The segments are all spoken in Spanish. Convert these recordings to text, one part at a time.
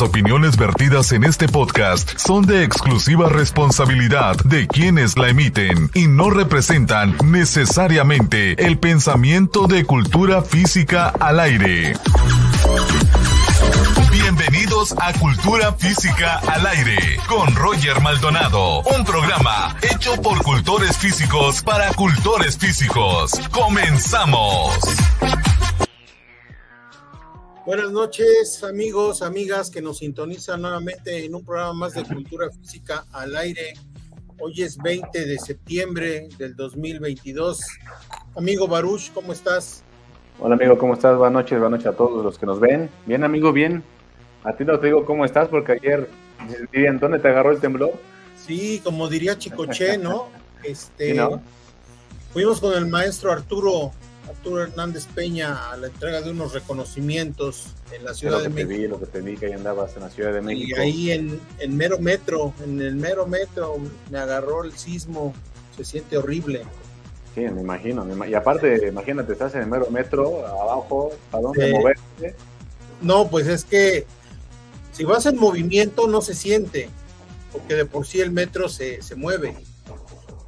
Las opiniones vertidas en este podcast son de exclusiva responsabilidad de quienes la emiten y no representan necesariamente el pensamiento de cultura física al aire. Bienvenidos a Cultura Física al Aire con Roger Maldonado, un programa hecho por cultores físicos para cultores físicos. Comenzamos. Buenas noches amigos, amigas que nos sintonizan nuevamente en un programa más de Cultura Física al Aire. Hoy es 20 de septiembre del 2022. Amigo Baruch, ¿cómo estás? Hola amigo, ¿cómo estás? Buenas noches, buenas noches a todos los que nos ven. Bien amigo, bien. A ti no te digo cómo estás porque ayer, dirían, ¿dónde te agarró el temblor? Sí, como diría Chicoche, ¿no? Este, Fuimos con el maestro Arturo, Arturo Hernández Peña a la entrega de unos reconocimientos en la Ciudad de México. Te vi, lo que te vi que ahí andabas en la Ciudad de México. Y ahí en, en mero metro, en el mero metro, me agarró el sismo, se siente horrible. Sí, me imagino. y aparte, imagínate, estás en el mero metro, abajo, ¿a dónde moverte? No, pues es que si vas en movimiento no se siente, porque de por sí el metro se, se mueve.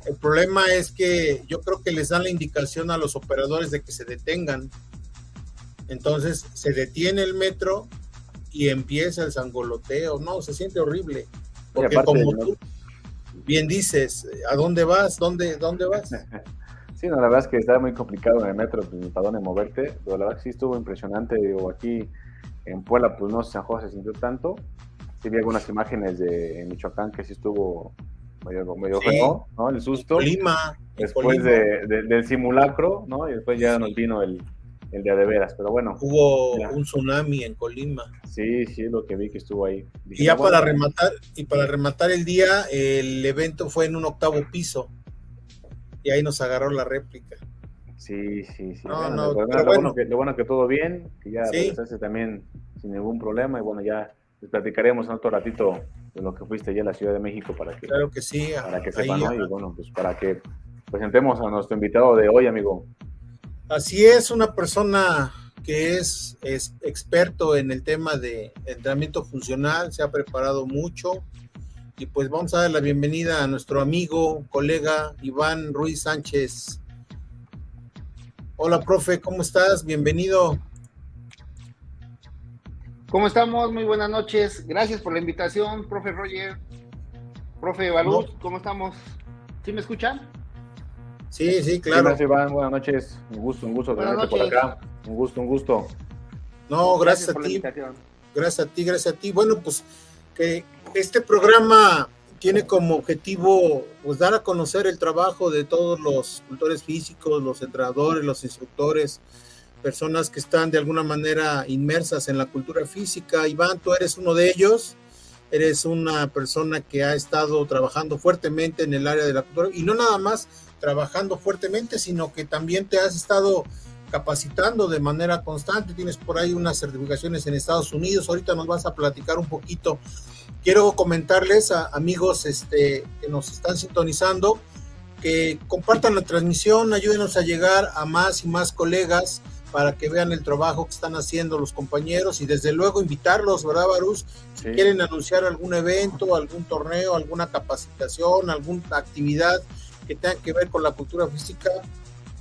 El problema es que yo creo que les dan la indicación a los operadores de que se detengan. Entonces se detiene el metro y empieza el sangoloteo. No, se siente horrible. Porque como tú bien dices, ¿a dónde vas? ¿Dónde, dónde vas? Sí, no, la verdad es que está muy complicado en el metro, pues, para dónde moverte. Pero la verdad que sí estuvo impresionante. Digo, aquí en Puebla, pues no, San José se sintió tanto. Sí vi algunas imágenes de Michoacán que sí estuvo medio, medio feo, ¿no? El susto. Lima. Después De, del simulacro, ¿no? Y después ya nos vino el, el día de veras, pero bueno. Hubo un tsunami en Colima. Sí, sí, lo que vi que estuvo ahí. y ya para rematar, y para rematar el día, el evento fue en un octavo piso. Y ahí nos agarró la réplica. Sí, sí, sí. No, no, lo, bueno, que, lo, bueno, que, todo bien, que ya ¿Sí? también sin ningún problema. Y bueno, ya les platicaremos en otro ratito de lo que fuiste allá a la Ciudad de México para que, claro que sí, para que sepan, ¿no? Y bueno, pues para que presentemos a nuestro invitado de hoy, amigo. Así es, una persona que es, es experto en el tema de entrenamiento funcional, se ha preparado mucho. Y pues vamos a dar la bienvenida a nuestro amigo, colega Iván Ruiz Sánchez. Hola, profe, ¿cómo estás? Bienvenido. ¿Cómo estamos? Muy buenas noches. Gracias por la invitación, profe Roger. Profe Balú, ¿cómo estamos? ¿Sí me escuchan? Sí, sí, claro. Gracias, Iván. Buenas noches. Un gusto, un gusto tenerte por acá. Un gusto, un gusto. No, gracias, a ti. Gracias a ti, gracias a ti. Bueno, pues que este programa tiene como objetivo pues dar a conocer el trabajo de todos los cultores físicos, los entrenadores, los instructores, personas que están de alguna manera inmersas en la cultura física. Iván, tú eres uno de ellos, eres una persona que ha estado trabajando fuertemente en el área de la cultura y no nada más trabajando fuertemente, sino que también te has estado capacitando de manera constante. Tienes por ahí unas certificaciones en Estados Unidos. Ahorita nos vas a platicar un poquito. Quiero comentarles a amigos este, que nos están sintonizando que compartan la transmisión, ayúdenos a llegar a más y más colegas para que vean el trabajo que están haciendo los compañeros y desde luego invitarlos, ¿verdad, Barús? Si quieren anunciar algún evento, algún torneo, alguna capacitación, alguna actividad que tenga que ver con la cultura física,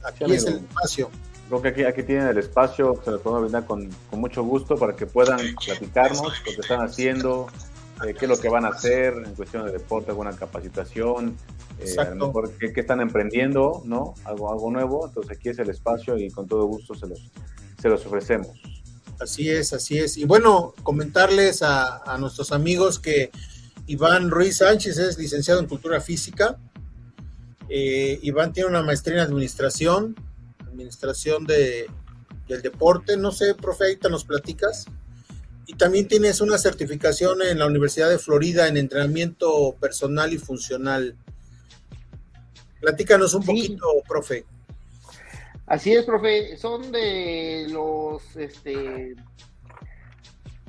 aquí es el espacio. Creo que aquí, aquí tienen el espacio, se lo podemos brindar con, con, mucho gusto para que puedan platicarnos lo que están haciendo, eh, qué es lo que van a hacer en cuestión de deporte, alguna capacitación, eh, a lo mejor qué, están emprendiendo, ¿no? Algo, algo nuevo. Entonces aquí es el espacio y con todo gusto se los, se los ofrecemos. Así es, así es. Y bueno, comentarles a, a nuestros amigos que Iván Ruiz Sánchez es licenciado en Cultura Física. Eh, Iván tiene una maestría en Administración, Administración de, del Deporte. No sé, profe, ahorita nos platicas. Y también tienes una certificación en la Universidad de Florida en entrenamiento personal y funcional. Platícanos un poquito, profe. Así es, profe. Son de los, este,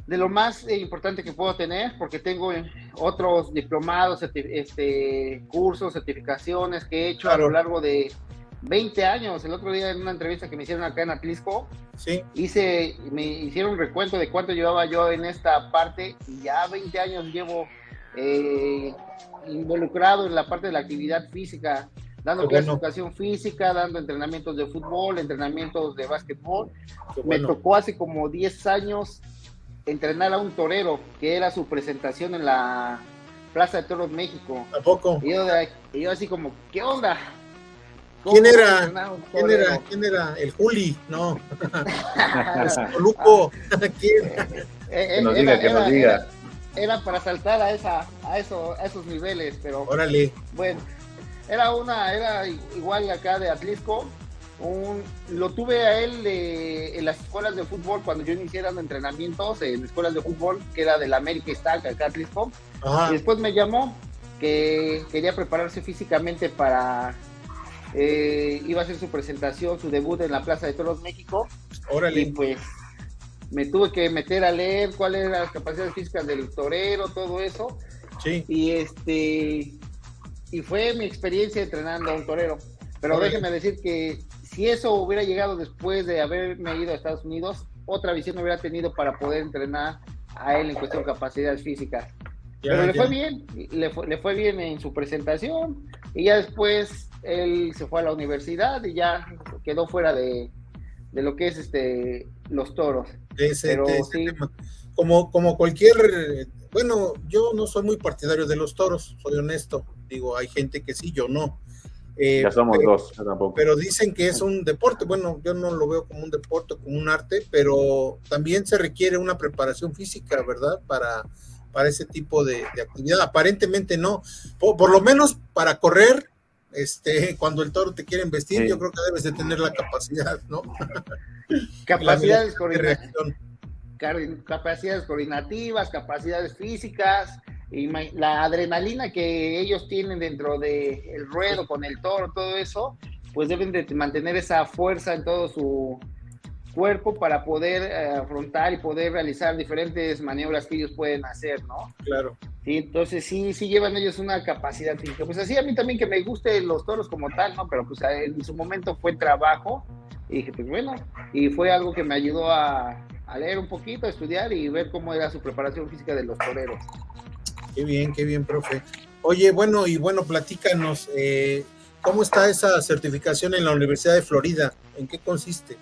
de lo más importante que puedo tener, porque tengo otros diplomados, este, cursos, certificaciones que he hecho a lo largo de, 20 años. El otro día en una entrevista que me hicieron acá en Atlisco, sí. hice, me hicieron un recuento de cuánto llevaba yo en esta parte y ya 20 años llevo eh, involucrado en la parte de la actividad física, dando clases de educación física, dando entrenamientos de fútbol, entrenamientos de básquetbol. Me tocó hace como 10 años entrenar a un torero, que era su presentación en la Plaza de Toros México. ¿A poco? Y yo, así como, ¿qué onda? ¿Quién era? ¿Quién era? ¿Quién era? El Juli, no. Lupo, ¿quién? Eh, que nos diga, que nos diga. Era, para saltar a esa, a eso, a esos niveles, pero. Órale. Bueno, era una, era igual acá de Atlisco, lo tuve a él en las escuelas de fútbol cuando yo inicié dando entrenamientos en escuelas de fútbol, que era del América Stack acá en Y después me llamó que quería prepararse físicamente para. Eh, iba a hacer su presentación, su debut en la Plaza de Toros México. Órale. Y pues me tuve que meter a leer cuáles eran las capacidades físicas del torero, todo eso. Sí. Y este. Y fue mi experiencia entrenando a un torero. Pero déjeme decir que si eso hubiera llegado después de haberme ido a Estados Unidos, otra visión hubiera tenido para poder entrenar a él en cuestión de capacidades físicas. Pero le fue bien, le fue, le fue bien en su presentación y ya después él se fue a la universidad y ya quedó fuera de, de lo que es este los toros. Pero, sí. Como, como cualquier, bueno, yo no soy muy partidario de los toros, soy honesto. Digo, hay gente que sí, yo no. Eh, ya somos pero, dos, tampoco. Pero dicen que es un deporte. Bueno, yo no lo veo como un deporte, como un arte, pero también se requiere una preparación física, ¿verdad? Para, para ese tipo de, actividad. Aparentemente no. Por, lo menos para correr, este, cuando el toro te quiere investir, yo creo que debes de tener la capacidad, ¿no? Capacidades coordinativas. Capacidades coordinativas, capacidades físicas, y la adrenalina que ellos tienen dentro del el ruedo con el toro, todo eso, pues deben de mantener esa fuerza en todo su cuerpo para poder eh, afrontar y poder realizar diferentes maniobras que ellos pueden hacer, ¿no? Claro. Sí, entonces sí, sí llevan ellos una capacidad física. Pues así a mí también que me gusten los toros como tal, ¿no? Pero pues en su momento fue trabajo y dije, pues bueno, y fue algo que me ayudó a, a leer un poquito, a estudiar y ver cómo era su preparación física de los toreros. Qué bien, qué bien, profe. Oye, bueno, y bueno, platícanos, eh, ¿cómo está esa certificación en la Universidad de Florida? ¿En qué consiste?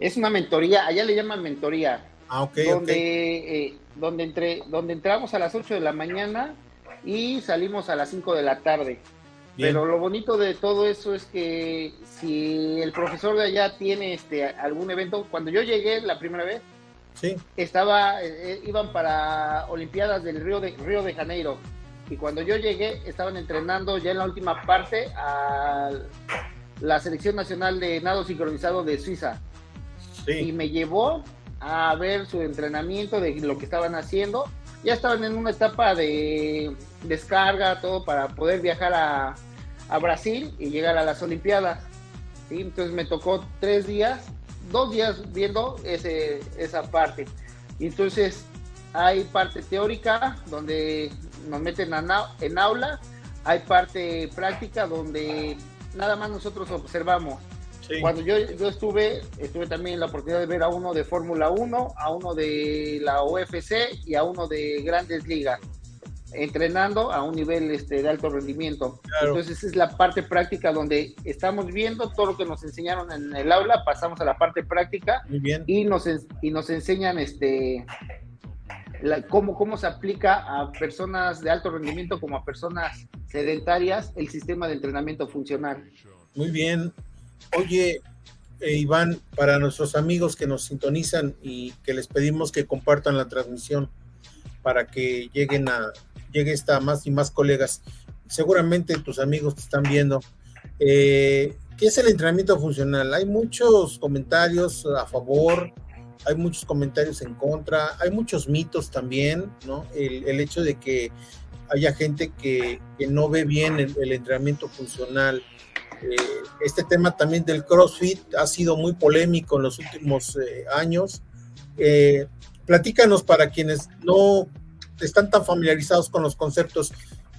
Es una mentoría, allá le llaman mentoría. Ah, ok. Donde, eh, donde, entre, donde entramos a las 8 de la mañana y salimos a las 5 de la tarde. Pero lo bonito de todo eso es que si el profesor de allá tiene este algún evento, cuando yo llegué la primera vez, estaba, eh, eh, iban para Olimpiadas del Río de, Río de Janeiro. Y cuando yo llegué, estaban entrenando ya en la última parte a la Selección Nacional de Nado Sincronizado de Suiza. Y me llevó a ver su entrenamiento de lo que estaban haciendo. Ya estaban en una etapa de descarga, todo para poder viajar a, a Brasil y llegar a las Olimpiadas. Entonces me tocó tres días dos días viendo ese, esa parte. Entonces, hay parte teórica donde nos meten en aula, hay parte práctica donde nada más nosotros observamos. Cuando yo, yo estuve, estuve también la oportunidad de ver a uno de Fórmula 1, a uno de la UFC y a uno de Grandes Ligas entrenando a un nivel este, de alto rendimiento. Entonces es la parte práctica donde estamos viendo todo lo que nos enseñaron en el aula, pasamos a la parte práctica y nos y nos enseñan este cómo, cómo se aplica a personas de alto rendimiento como a personas sedentarias el sistema de entrenamiento funcional. Muy bien. Oye, eh, Iván, para nuestros amigos que nos sintonizan y que les pedimos que compartan la transmisión para que lleguen a, llegue esta más y más colegas. Seguramente tus amigos te están viendo. Eh, ¿Qué es el entrenamiento funcional? Hay muchos comentarios a favor, hay muchos comentarios en contra, hay muchos mitos también, ¿no? El, hecho de que haya gente que, no ve bien el, entrenamiento funcional. Eh, este tema también del CrossFit ha sido muy polémico en los últimos eh, años. platícanos para quienes no están tan familiarizados con los conceptos.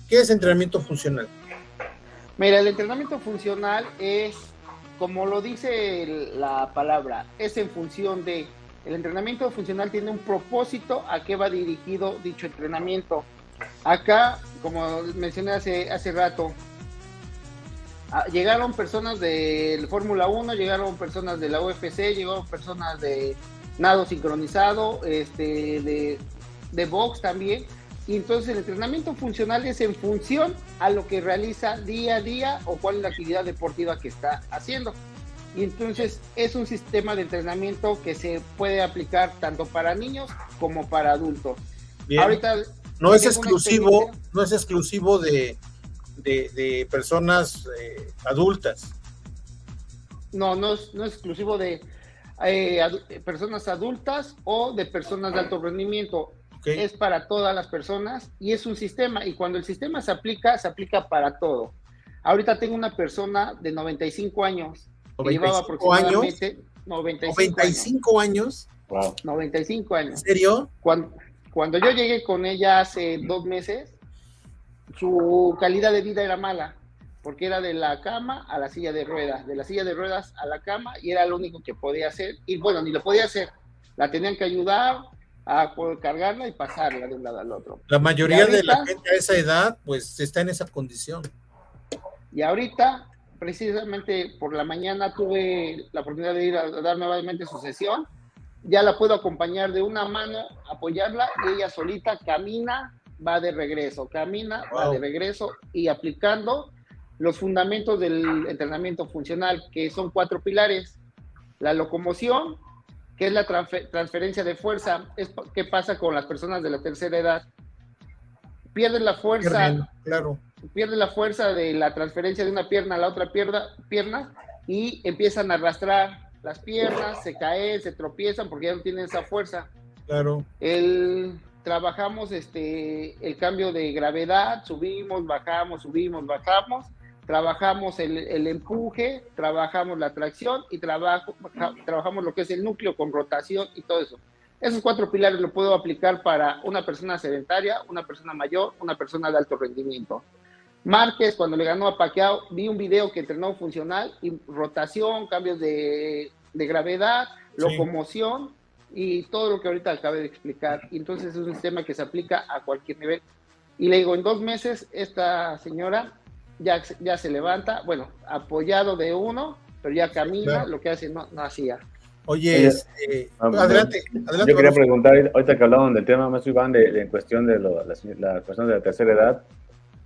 ¿Qué es entrenamiento funcional? Mira, el entrenamiento funcional es, como lo dice la palabra, es en función de, el entrenamiento funcional tiene un propósito a qué va dirigido dicho entrenamiento. Acá, como mencioné hace, hace rato, llegaron personas de Fórmula 1, llegaron personas de la UFC, llegaron personas de nado sincronizado, este, de, de box también. Y entonces el entrenamiento funcional es en función a lo que realiza día a día o cuál es la actividad deportiva que está haciendo. Y entonces es un sistema de entrenamiento que se puede aplicar tanto para niños como para adultos. Ahorita no es exclusivo, no es exclusivo de, de, personas eh, adultas. No, no es, no es exclusivo de eh, personas adultas o de personas de alto rendimiento. Es para todas las personas y es un sistema. Y cuando el sistema se aplica, se aplica para todo. Ahorita tengo una persona de 95 años que llevaba aproximadamente 95, años. 95 años. ¿En serio? Cuando, cuando yo llegué con ella hace dos meses, su calidad de vida era mala porque era de la cama a la silla de ruedas, de la silla de ruedas a la cama y era lo único que podía hacer. Y bueno, ni lo podía hacer, la tenían que ayudar a cargarla y pasarla de un lado al otro. La mayoría de la gente a esa edad pues está en esa condición. Y ahorita, precisamente por la mañana tuve la oportunidad de ir a dar nuevamente su sesión. Ya la puedo acompañar de una mano, apoyarla y ella solita camina, va de regreso, camina, va de regreso y aplicando los fundamentos del entrenamiento funcional, que son cuatro pilares. La locomoción, que es la transferencia de fuerza, es qué pasa con las personas de la tercera edad. Pierden la fuerza, claro. pierden la fuerza de la transferencia de una pierna a la otra pierna, pierna y empiezan a arrastrar las piernas, se caen, se tropiezan porque ya no tienen esa fuerza. Claro. El, trabajamos este, el cambio de gravedad, subimos, bajamos, subimos, bajamos trabajamos el, empuje, trabajamos la tracción y trabajo, trabajamos lo que es el núcleo con rotación y todo eso. Esos cuatro pilares lo puedo aplicar para una persona sedentaria, una persona mayor, una persona de alto rendimiento. Márquez, cuando le ganó a Pacquiao, vi un video que entrenó funcional y rotación, cambios de, gravedad, locomoción y todo lo que ahorita acabé de explicar. Entonces es un sistema que se aplica a cualquier nivel. Y le digo, en dos meses, esta señora ya, ya se levanta, bueno, apoyado de uno, pero ya camina, lo que hace no, hacía. Oye, este, ah, adelante, adelante, Yo quería preguntar, ahorita que hablaban del tema, más Iván, de, en cuestión de las personas de la tercera edad,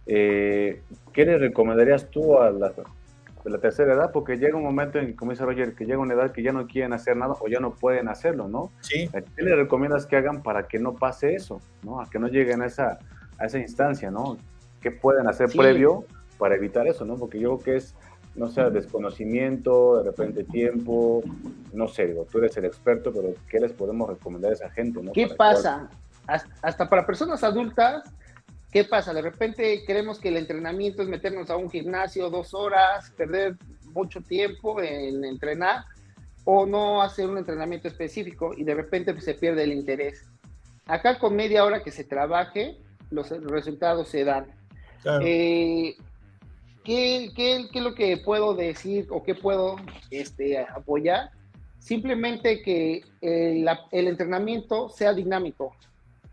eh, ¿qué le recomendarías tú a la, de la tercera edad? Porque llega un momento, en, como dice Roger, que llega una edad que ya no quieren hacer nada o ya no pueden hacerlo, ¿no? Sí. ¿Qué le recomiendas que hagan para que no pase eso, ¿no? A que no lleguen a esa, a esa instancia, ¿no? ¿Qué pueden hacer previo para evitar eso, ¿no? Porque yo creo que es, no sé, desconocimiento, de repente tiempo, no sé, digo, tú eres el experto, pero ¿qué les podemos recomendar a esa gente, ¿no? ¿Qué pasa? Hasta para personas adultas, ¿qué pasa? De repente creemos que el entrenamiento es meternos a un gimnasio dos horas, perder mucho tiempo en entrenar o no hacer un entrenamiento específico y de repente pues, se pierde el interés. Acá con media hora que se trabaje, los resultados se dan. Claro. Eh, ¿qué, qué, es lo que puedo decir o qué puedo este, apoyar? Simplemente que el, el, entrenamiento sea dinámico,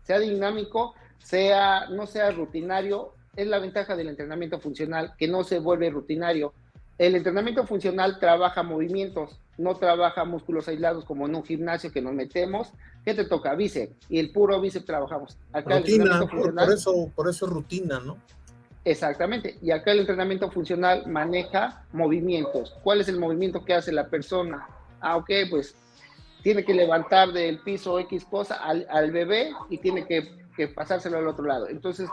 sea dinámico, sea, no sea rutinario. Es la ventaja del entrenamiento funcional, que no se vuelve rutinario. El entrenamiento funcional trabaja movimientos, no trabaja músculos aislados como en un gimnasio que nos metemos. ¿Qué te toca? Bíceps. Y el puro bíceps trabajamos. Acá rutina, por, eso, por eso rutina, ¿no? Exactamente. Y acá el entrenamiento funcional maneja movimientos. ¿Cuál es el movimiento que hace la persona? Ah, ok, pues tiene que levantar del piso X cosa al, bebé y tiene que, que, pasárselo al otro lado. Entonces,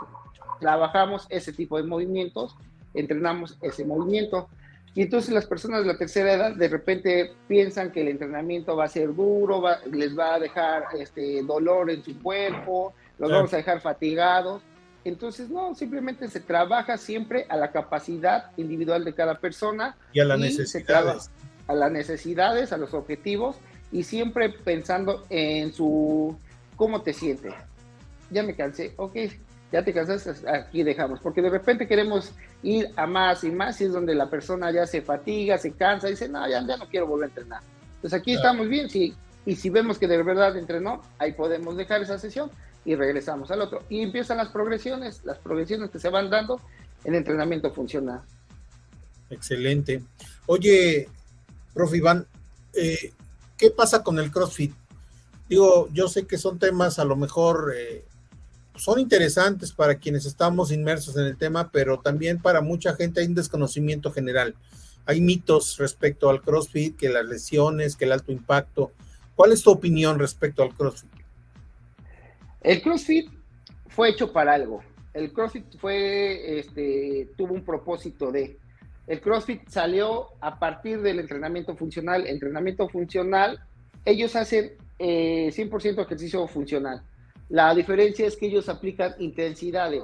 trabajamos ese tipo de movimientos, entrenamos ese movimiento. Y entonces las personas de la tercera edad de repente piensan que el entrenamiento va a ser duro, les va a dejar este, dolor en su cuerpo, los vamos a dejar fatigados entonces, no, simplemente se trabaja siempre a la capacidad individual de cada persona. Y a las necesidades. A las necesidades, a los objetivos y siempre pensando en su cómo te sientes. Ya me cansé, ok, ya te cansaste, aquí dejamos, porque de repente queremos ir a más y más y es donde la persona ya se fatiga, se cansa, y dice, no, ya, no quiero volver a entrenar. Entonces aquí estamos bien, sí, y si vemos que de verdad entrenó, ahí podemos dejar esa sesión y regresamos al otro. Y empiezan las progresiones, las progresiones que se van dando, el entrenamiento funciona. Excelente. Oye, profe Iván, eh, ¿qué pasa con el CrossFit? Digo, yo sé que son temas a lo mejor eh, son interesantes para quienes estamos inmersos en el tema, pero también para mucha gente hay un desconocimiento general. Hay mitos respecto al CrossFit, que las lesiones, que el alto impacto. ¿Cuál es tu opinión respecto al CrossFit? El CrossFit fue hecho para algo. El CrossFit fue, este, tuvo un propósito de. El CrossFit salió a partir del entrenamiento funcional. Entrenamiento funcional, ellos hacen 100% eh, ejercicio funcional. La diferencia es que ellos aplican intensidades.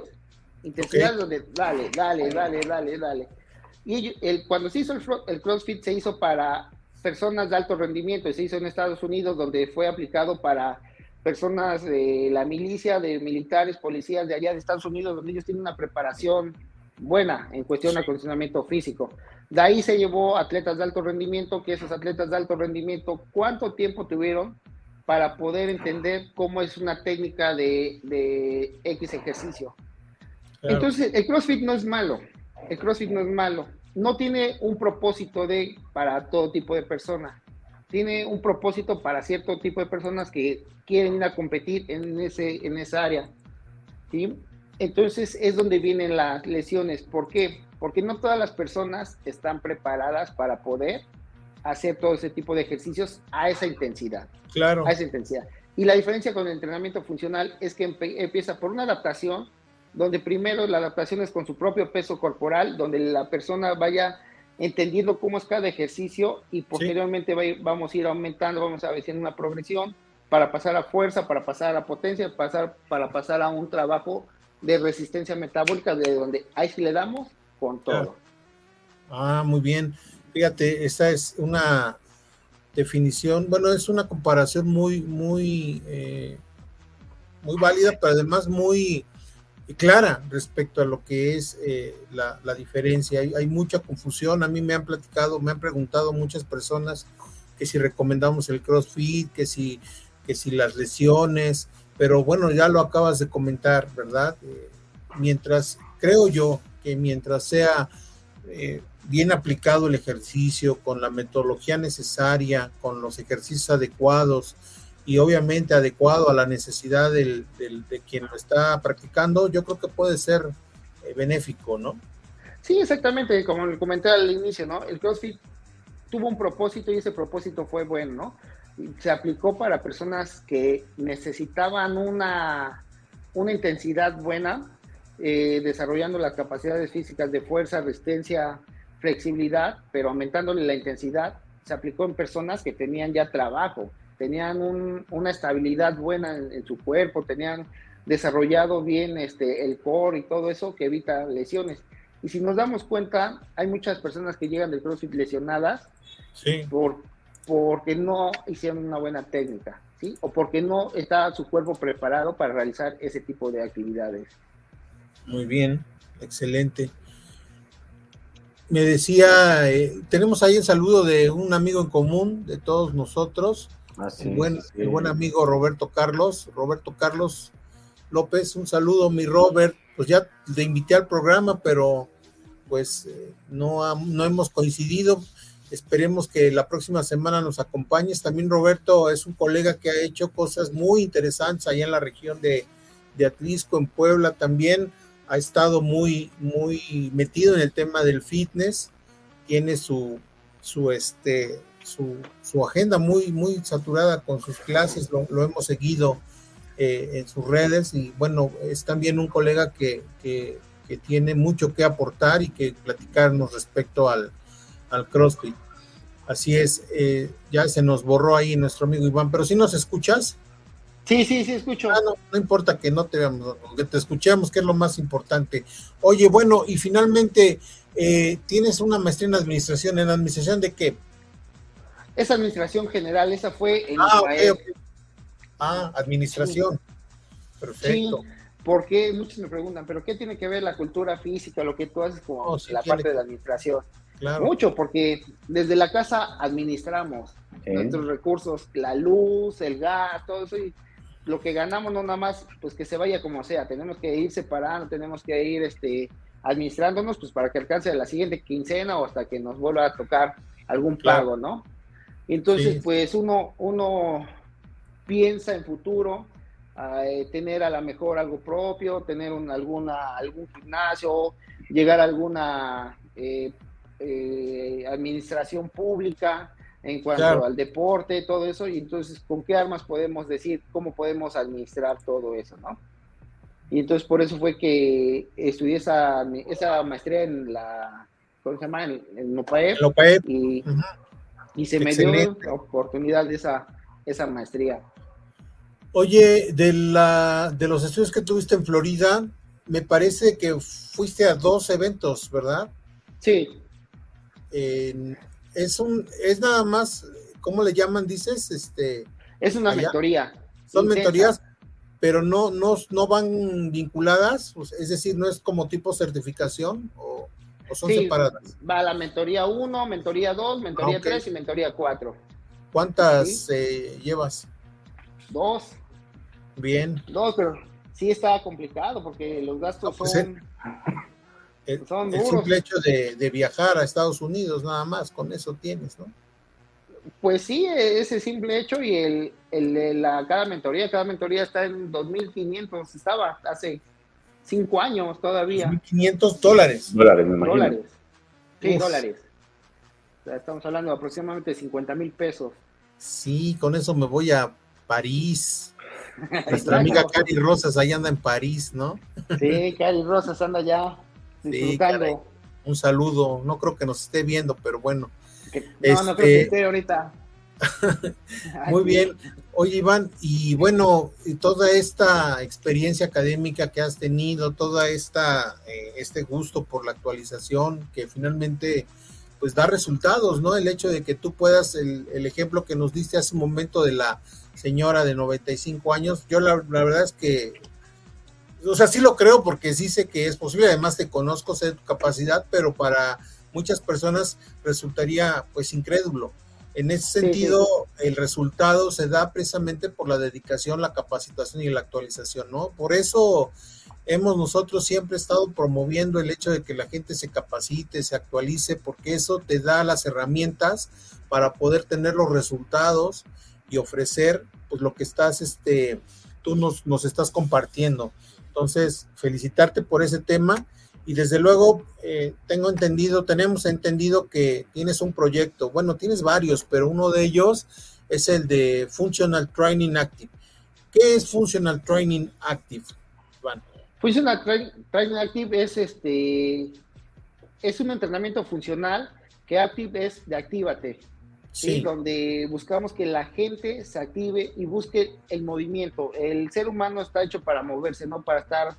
Intensidades donde dale, dale, dale, dale, dale. Y el, cuando se hizo el, el, CrossFit se hizo para personas de alto rendimiento y se hizo en Estados Unidos donde fue aplicado para personas de la milicia, de militares, policías de allá de Estados Unidos, donde ellos tienen una preparación buena en cuestión de acondicionamiento físico. De ahí se llevó atletas de alto rendimiento, que esos atletas de alto rendimiento, ¿cuánto tiempo tuvieron para poder entender cómo es una técnica de, X ejercicio. Entonces, el CrossFit no es malo, el CrossFit no es malo, no tiene un propósito de para todo tipo de personas, tiene un propósito para cierto tipo de personas que quieren ir a competir en, ese, en esa área. ¿sí? Entonces es donde vienen las lesiones. ¿Por qué? Porque no todas las personas están preparadas para poder hacer todo ese tipo de ejercicios a esa intensidad. Claro. A esa intensidad. Y la diferencia con el entrenamiento funcional es que empieza por una adaptación, donde primero la adaptación es con su propio peso corporal, donde la persona vaya entendiendo cómo es cada ejercicio y posteriormente vamos a ir aumentando, vamos a ver si en una progresión para pasar a fuerza, para pasar a potencia, pasar, para pasar a un trabajo de resistencia metabólica, de donde ahí sí le damos con todo. Ah, muy bien. Fíjate, esa es una definición, bueno, es una comparación muy, muy, eh, muy válida, pero además muy clara respecto a lo que es eh, la, diferencia. Hay, mucha confusión, a mí me han platicado, me han preguntado muchas personas que si recomendamos el CrossFit, que si, que si las lesiones, pero bueno, ya lo acabas de comentar, ¿verdad? Eh, mientras, creo yo que mientras sea bien aplicado el ejercicio, con la metodología necesaria, con los ejercicios adecuados y obviamente adecuado a la necesidad del, de quien lo está practicando, yo creo que puede ser eh, benéfico, ¿no? Sí, exactamente, como comenté al inicio, ¿no? El CrossFit tuvo un propósito y ese propósito fue bueno, ¿no? Se aplicó para personas que necesitaban una, una intensidad buena, eh, desarrollando las capacidades físicas de fuerza, resistencia, flexibilidad, pero aumentándole la intensidad, se aplicó en personas que tenían ya trabajo, tenían una estabilidad buena en, su cuerpo, tenían desarrollado bien este, el core y todo eso que evita lesiones. Y si nos damos cuenta, hay muchas personas que llegan del CrossFit lesionadas por, porque no hicieron una buena técnica, ¿sí? O porque no está su cuerpo preparado para realizar ese tipo de actividades. Muy bien, excelente me decía, eh, tenemos ahí el saludo de un amigo en común de todos nosotros, el, buen, el buen amigo Roberto Carlos, Roberto Carlos López, un saludo mi Robert, pues ya te invité al programa, pero pues eh, no, no hemos coincidido, esperemos que la próxima semana nos acompañes, también Roberto es un colega que ha hecho cosas muy interesantes allá en la región de, de Atlisco, en Puebla también, ha estado muy, muy metido en el tema del fitness, tiene su, su, este, su, agenda muy, muy saturada con sus clases, lo, hemos seguido eh, en sus redes y bueno, es también un colega que, tiene mucho que aportar y que platicarnos respecto al, al CrossFit. Así es, eh, ya se nos borró ahí nuestro amigo Iván, pero si nos escuchas. Sí, sí, sí, escucho. Ah, no, importa que no te veamos, que te escuchemos, que es lo más importante. Oye, bueno, y finalmente, eh, tienes una maestría en administración. ¿En administración de qué? Es administración general, esa fue en ah, Ah, administración. Perfecto. porque muchos me preguntan, ¿pero qué tiene que ver la cultura física, lo que tú haces con oh, la parte de la administración? Mucho, porque desde la casa administramos nuestros recursos, la luz, el gas, todo eso, y lo que ganamos no nada más, pues que se vaya como sea, tenemos que ir separando, tenemos que ir este, administrándonos, pues para que alcance la siguiente quincena o hasta que nos vuelva a tocar algún pago, ¿no? Entonces, pues uno, uno piensa en futuro, eh, tener a lo mejor algo propio, tener un, alguna, algún gimnasio, llegar a alguna eh, eh, administración pública en cuanto al deporte, todo eso, y entonces, ¿con qué armas podemos decir cómo podemos administrar todo eso, no? Y entonces por eso fue que estudié esa, esa maestría en la, ¿cómo se llama? En, en y, y, se me dio la oportunidad de esa, esa maestría. Oye, de, la, de los estudios que tuviste en Florida, me parece que fuiste a dos eventos, ¿verdad? Sí. es un, es nada más, ¿cómo le llaman? Dices, este. Es una mentoría. Son mentorías, pero no, no, no van vinculadas, es decir, no es como tipo certificación o, son separadas. Va la mentoría 1, mentoría 2, mentoría 3 y mentoría 4. ¿Cuántas eh, llevas? Dos. Bien. Dos, pero sí está complicado porque los gastos pues son el, simple hecho de, viajar a Estados Unidos, nada más, con eso tienes, ¿no? Pues sí, ese simple hecho y el, el de la, cada mentoría, cada mentoría está en 2.500, estaba hace cinco años todavía. 2.500 dólares. Dólares, me imagino. Dólares. Sí, dólares. estamos hablando de aproximadamente 50 mil pesos. Sí, con eso me voy a París. Nuestra amiga Cari Rosas ahí anda en París, ¿no? Sí, Cari Rosas anda ya disfrutando. un saludo, no creo que nos esté viendo, pero bueno. no, no creo que este, esté ahorita. Muy bien. Oye, Iván, y bueno, toda esta experiencia académica que has tenido, toda esta eh, este gusto por la actualización que finalmente pues da resultados, ¿no? El hecho de que tú puedas, el, el ejemplo que nos diste hace un momento de la señora de 95 años. Yo la, verdad es que, o sea, sí lo creo porque sí sé que es posible, además te conozco, sé tu capacidad, pero para muchas personas resultaría pues incrédulo. En ese sentido, el resultado se da precisamente por la dedicación, la capacitación y la actualización, ¿no? Por eso hemos nosotros siempre estado promoviendo el hecho de que la gente se capacite, se actualice, porque eso te da las herramientas para poder tener los resultados y ofrecer pues lo que estás, este, tú nos, nos estás compartiendo. Entonces, felicitarte por ese tema y desde luego eh, tengo entendido, tenemos entendido que tienes un proyecto, bueno, tienes varios, pero uno de ellos es el de Functional Training Active. ¿Qué es Functional Training Active, Functional Training Active es este es un entrenamiento funcional que Active es de actívate. ¿sí? donde buscamos que la gente se active y busque el movimiento. El ser humano está hecho para moverse, no para estar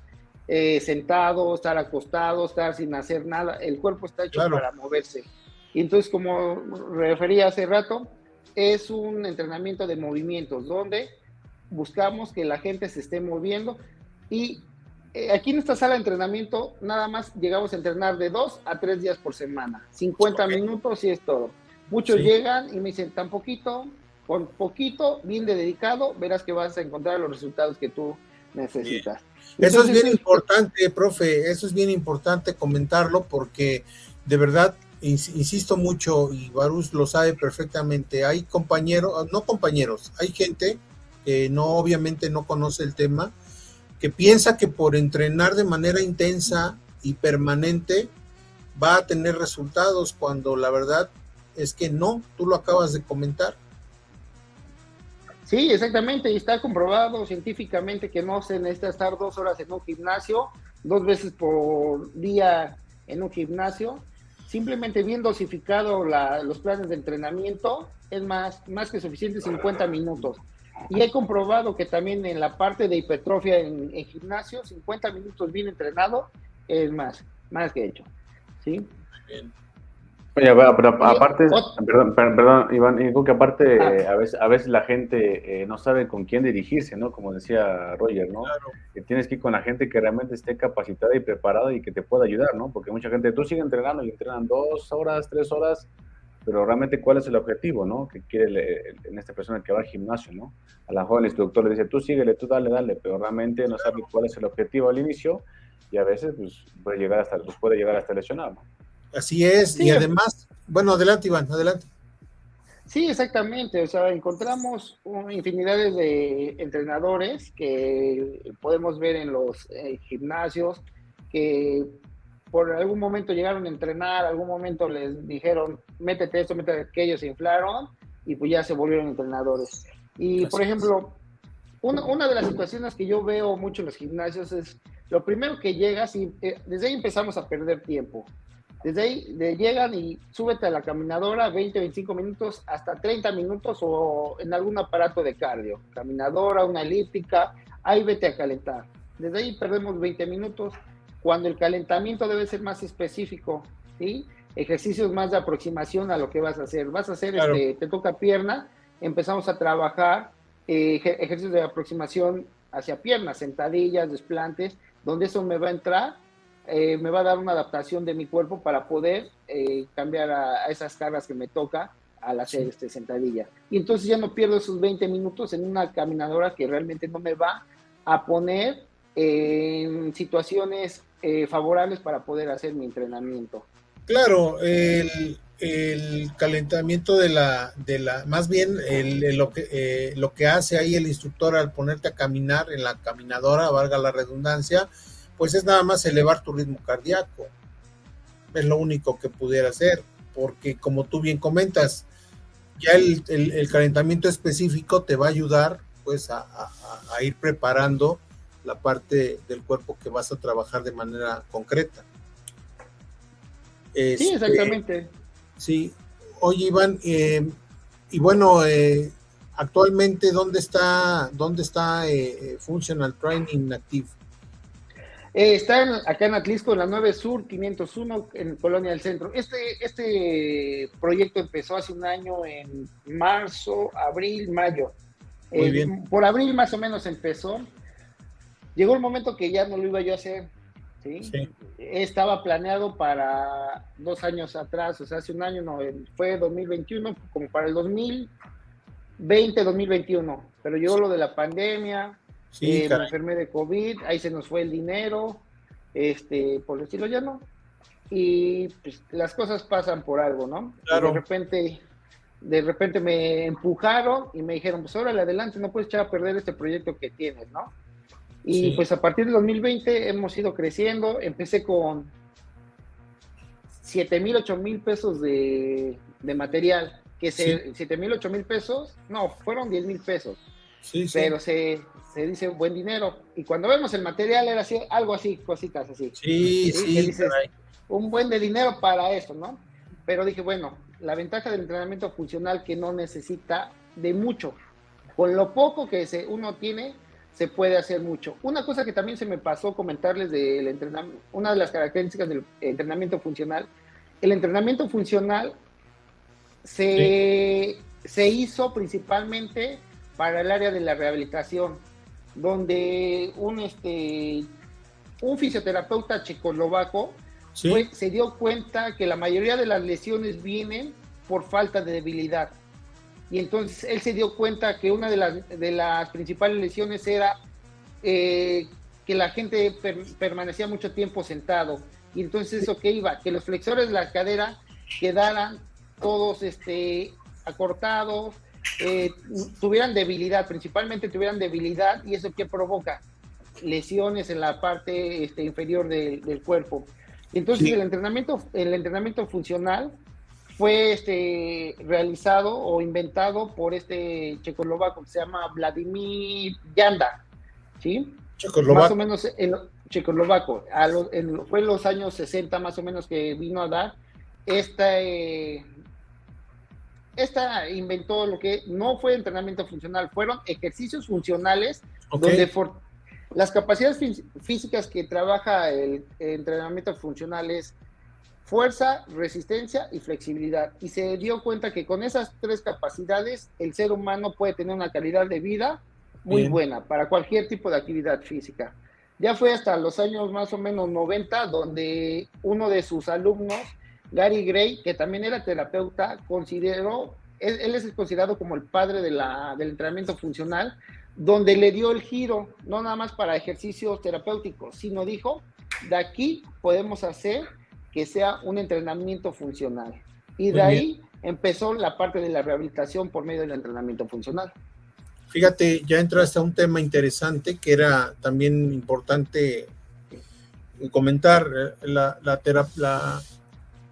eh, sentado, estar acostado, estar sin hacer nada. El cuerpo está hecho para moverse. Y entonces, como refería hace rato, es un entrenamiento de movimientos donde buscamos que la gente se esté moviendo y eh, aquí en esta sala de entrenamiento nada más llegamos a entrenar de dos a tres días por semana, 50 minutos y es todo. Muchos llegan y me dicen, tan poquito, por poquito, bien de dedicado, verás que vas a encontrar los resultados que tú necesitas. Eso es bien importante, profe, eso es bien importante comentarlo porque de verdad, insisto mucho y Barús lo sabe perfectamente, hay compañeros, no compañeros, hay gente que no obviamente no conoce el tema, que piensa que por entrenar de manera intensa y permanente va a tener resultados cuando la verdad es que no, tú lo acabas de comentar. Sí, exactamente, y está comprobado científicamente que no se necesita estar dos horas en un gimnasio, dos veces por día en un gimnasio, simplemente bien dosificado los planes de entrenamiento, es más, más que suficiente 50 minutos. Y he comprobado que también en la parte de hipertrofia en, gimnasio, 50 minutos bien entrenado es más, más que hecho. ¿sí? Bien. Oye, pero aparte, perdón, perdón, Iván, digo que aparte ah. a, veces, a veces la gente eh, no sabe con quién dirigirse, ¿no? Como decía Roger, ¿no? Que tienes que ir con la gente que realmente esté capacitada y preparada y que te pueda ayudar, ¿no? Porque mucha gente, tú sigues entrenando y entrenan dos horas, tres horas, pero realmente cuál es el objetivo, ¿no? Que quiere en esta persona que va al gimnasio, ¿no? A la joven el instructor le dice, tú síguele, tú dale, dale, pero realmente no sabe cuál es el objetivo al inicio y a veces pues, puede llegar hasta, pues, puede llegar hasta lesionar, ¿no? Así es, y además, bueno, adelante Iván, adelante. Sí, exactamente, o sea, encontramos infinidades de entrenadores que podemos ver en los eh, gimnasios que por algún momento llegaron a entrenar, algún momento les dijeron, métete esto, métete aquello, se inflaron y pues ya se volvieron entrenadores. Y por ejemplo, una, una, de las situaciones que yo veo mucho en los gimnasios es, lo primero que llegas y eh, desde ahí empezamos a perder tiempo. Desde ahí de, llegan y súbete a la caminadora 20, 25 minutos, hasta 30 minutos o en algún aparato de cardio. Caminadora, una elíptica, ahí vete a calentar. Desde ahí perdemos 20 minutos cuando el calentamiento debe ser más específico, ¿sí? Ejercicios más de aproximación a lo que vas a hacer. Vas a hacer, este, te toca pierna, empezamos a trabajar eh, ejercicios de aproximación hacia piernas, sentadillas, desplantes, donde eso me va a entrar eh, me va a dar una adaptación de mi cuerpo para poder eh, cambiar a, esas cargas que me toca al hacer este sentadilla. Y entonces ya no pierdo esos 20 minutos en una caminadora que realmente no me va a poner en situaciones eh, favorables para poder hacer mi entrenamiento. Claro, el, calentamiento de la, de la, más bien lo, que, lo que hace ahí el instructor al ponerte a caminar en la caminadora, valga la redundancia, pues es nada más elevar tu ritmo cardíaco. Es lo único que pudiera hacer, porque como tú bien comentas, ya el, calentamiento específico te va a ayudar pues a, ir preparando la parte del cuerpo que vas a trabajar de manera concreta. sí, este, exactamente. Sí. Oye, Iván, eh, y bueno, eh, actualmente, ¿dónde está, dónde está eh, Functional Training Active? Eh, está acá en Atlisco, en la 9 Sur 501, en Colonia del Centro. Este, este proyecto empezó hace un año en marzo, abril, mayo. Muy eh, bien. Por abril más o menos empezó. Llegó el momento que ya no lo iba yo a hacer. ¿sí? Estaba planeado para dos años atrás, o sea, hace un año, no, fue 2021, como para el 2020, 2021. Pero llegó lo de la pandemia, Sí, eh, me enfermé de COVID, ahí se nos fue el dinero, este, por decirlo ya no. Y pues las cosas pasan por algo, ¿no? Claro. de repente, de repente me empujaron y me dijeron, pues órale, adelante, no puedes echar a perder este proyecto que tienes, ¿no? Y pues a partir del 2020 hemos ido creciendo. Empecé con 7 mil, 8 mil pesos de, material. Que se, 7 mil, 8 mil pesos, no, fueron 10 mil pesos. Sí, pero se, se dice buen dinero. Y cuando vemos el material era así, algo así, cositas así. Sí, sí. un buen de dinero para eso, ¿no? Pero dije, bueno, la ventaja del entrenamiento funcional que no necesita de mucho. Con lo poco que se, uno tiene, se puede hacer mucho. Una cosa que también se me pasó comentarles del entrenamiento, una de las características del entrenamiento funcional, el entrenamiento funcional se, se hizo principalmente para el área de la rehabilitación donde un, este, un fisioterapeuta checoslovaco se dio cuenta que la mayoría de las lesiones vienen por falta de debilidad. Y entonces él se dio cuenta que una de las, de las principales lesiones era eh, que la gente permanecía mucho tiempo sentado. Y entonces eso que iba, que los flexores de la cadera quedaran todos este, acortados, eh, tuvieran debilidad, principalmente tuvieran debilidad, y eso que provoca lesiones en la parte este, inferior del cuerpo. Entonces el entrenamiento, el entrenamiento funcional fue este, realizado o inventado por este checoslovaco que se llama Vladimir Yanda, ¿sí? Más o menos el checoslovaco, fue en los años 60 más o menos que vino a dar esta, eh, esta inventó lo que no fue entrenamiento funcional, fueron ejercicios funcionales donde las capacidades físicas que trabaja el, entrenamiento funcional es fuerza, resistencia y flexibilidad. Y se dio cuenta que con esas tres capacidades el ser humano puede tener una calidad de vida muy buena para cualquier tipo de actividad física. Ya fue hasta los años más o menos 90 donde uno de sus alumnos, Gary Gray, que también era terapeuta, consideró, él, es considerado como el padre de la, del entrenamiento funcional, donde le dio el giro, no nada más para ejercicios terapéuticos, sino dijo, de aquí podemos hacer que sea un entrenamiento funcional. Y de ahí empezó la parte de la rehabilitación por medio del entrenamiento funcional. Fíjate, ya entraste a un tema interesante que era también importante comentar, eh, la, la,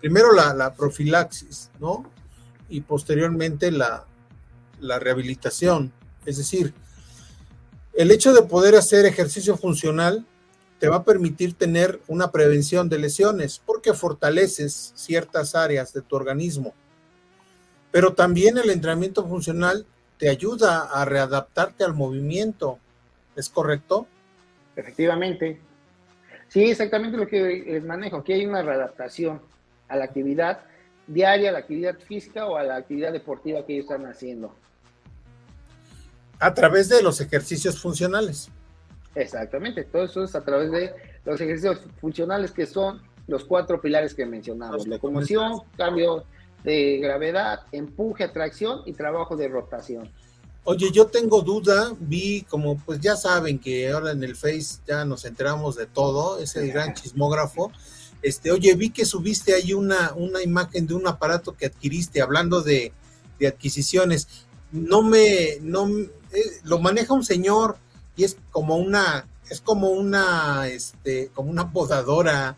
primero la, profilaxis, ¿no? Y posteriormente la, la rehabilitación. Es decir, el hecho de poder hacer ejercicio funcional te va a permitir tener una prevención de lesiones porque fortaleces ciertas áreas de tu organismo. Pero también el entrenamiento funcional te ayuda a readaptarte al movimiento. ¿Es correcto? Efectivamente. Sí, exactamente lo que les manejo. Aquí hay una readaptación a la actividad diaria, a la actividad física o a la actividad deportiva que ellos están haciendo. A través de los ejercicios funcionales. Exactamente, todo eso es a través de los ejercicios funcionales que son los cuatro pilares que mencionamos, locomoción, cambio de gravedad, empuje, atracción y trabajo de rotación. Oye, yo tengo duda, vi como, pues ya saben que ahora en el Face ya nos enteramos de todo, es el gran chismógrafo. Este, oye, vi que subiste ahí una, una imagen de un aparato que adquiriste, hablando de, de adquisiciones. No me, no, eh, lo maneja un señor, y es como una, es como una, este, como una podadora.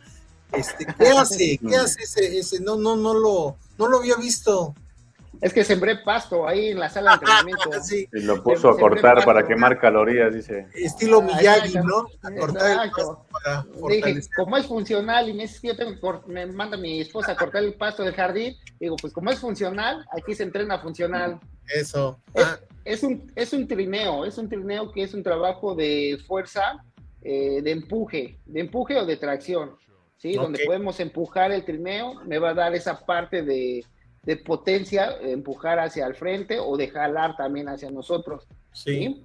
Este, ¿qué hace? ¿Qué hace ese, ese? No, no, no lo, no lo había visto. Es que sembré pasto ahí en la sala de entrenamiento. Y lo puso a cortar para quemar calorías, dice. Estilo Miyagi, ¿no? A cortar el pasto para Dije, como es funcional y me, me manda mi esposa a cortar el pasto del jardín, digo, pues como es funcional, aquí se entrena funcional. Eso. Ah. Es, un, es un trineo, es un trineo que es un trabajo de fuerza, eh, de empuje, de empuje o de tracción, ¿sí? Donde podemos empujar el trineo, me va a dar esa parte de, de potencia, empujar hacia el frente o de jalar también hacia nosotros, ¿sí?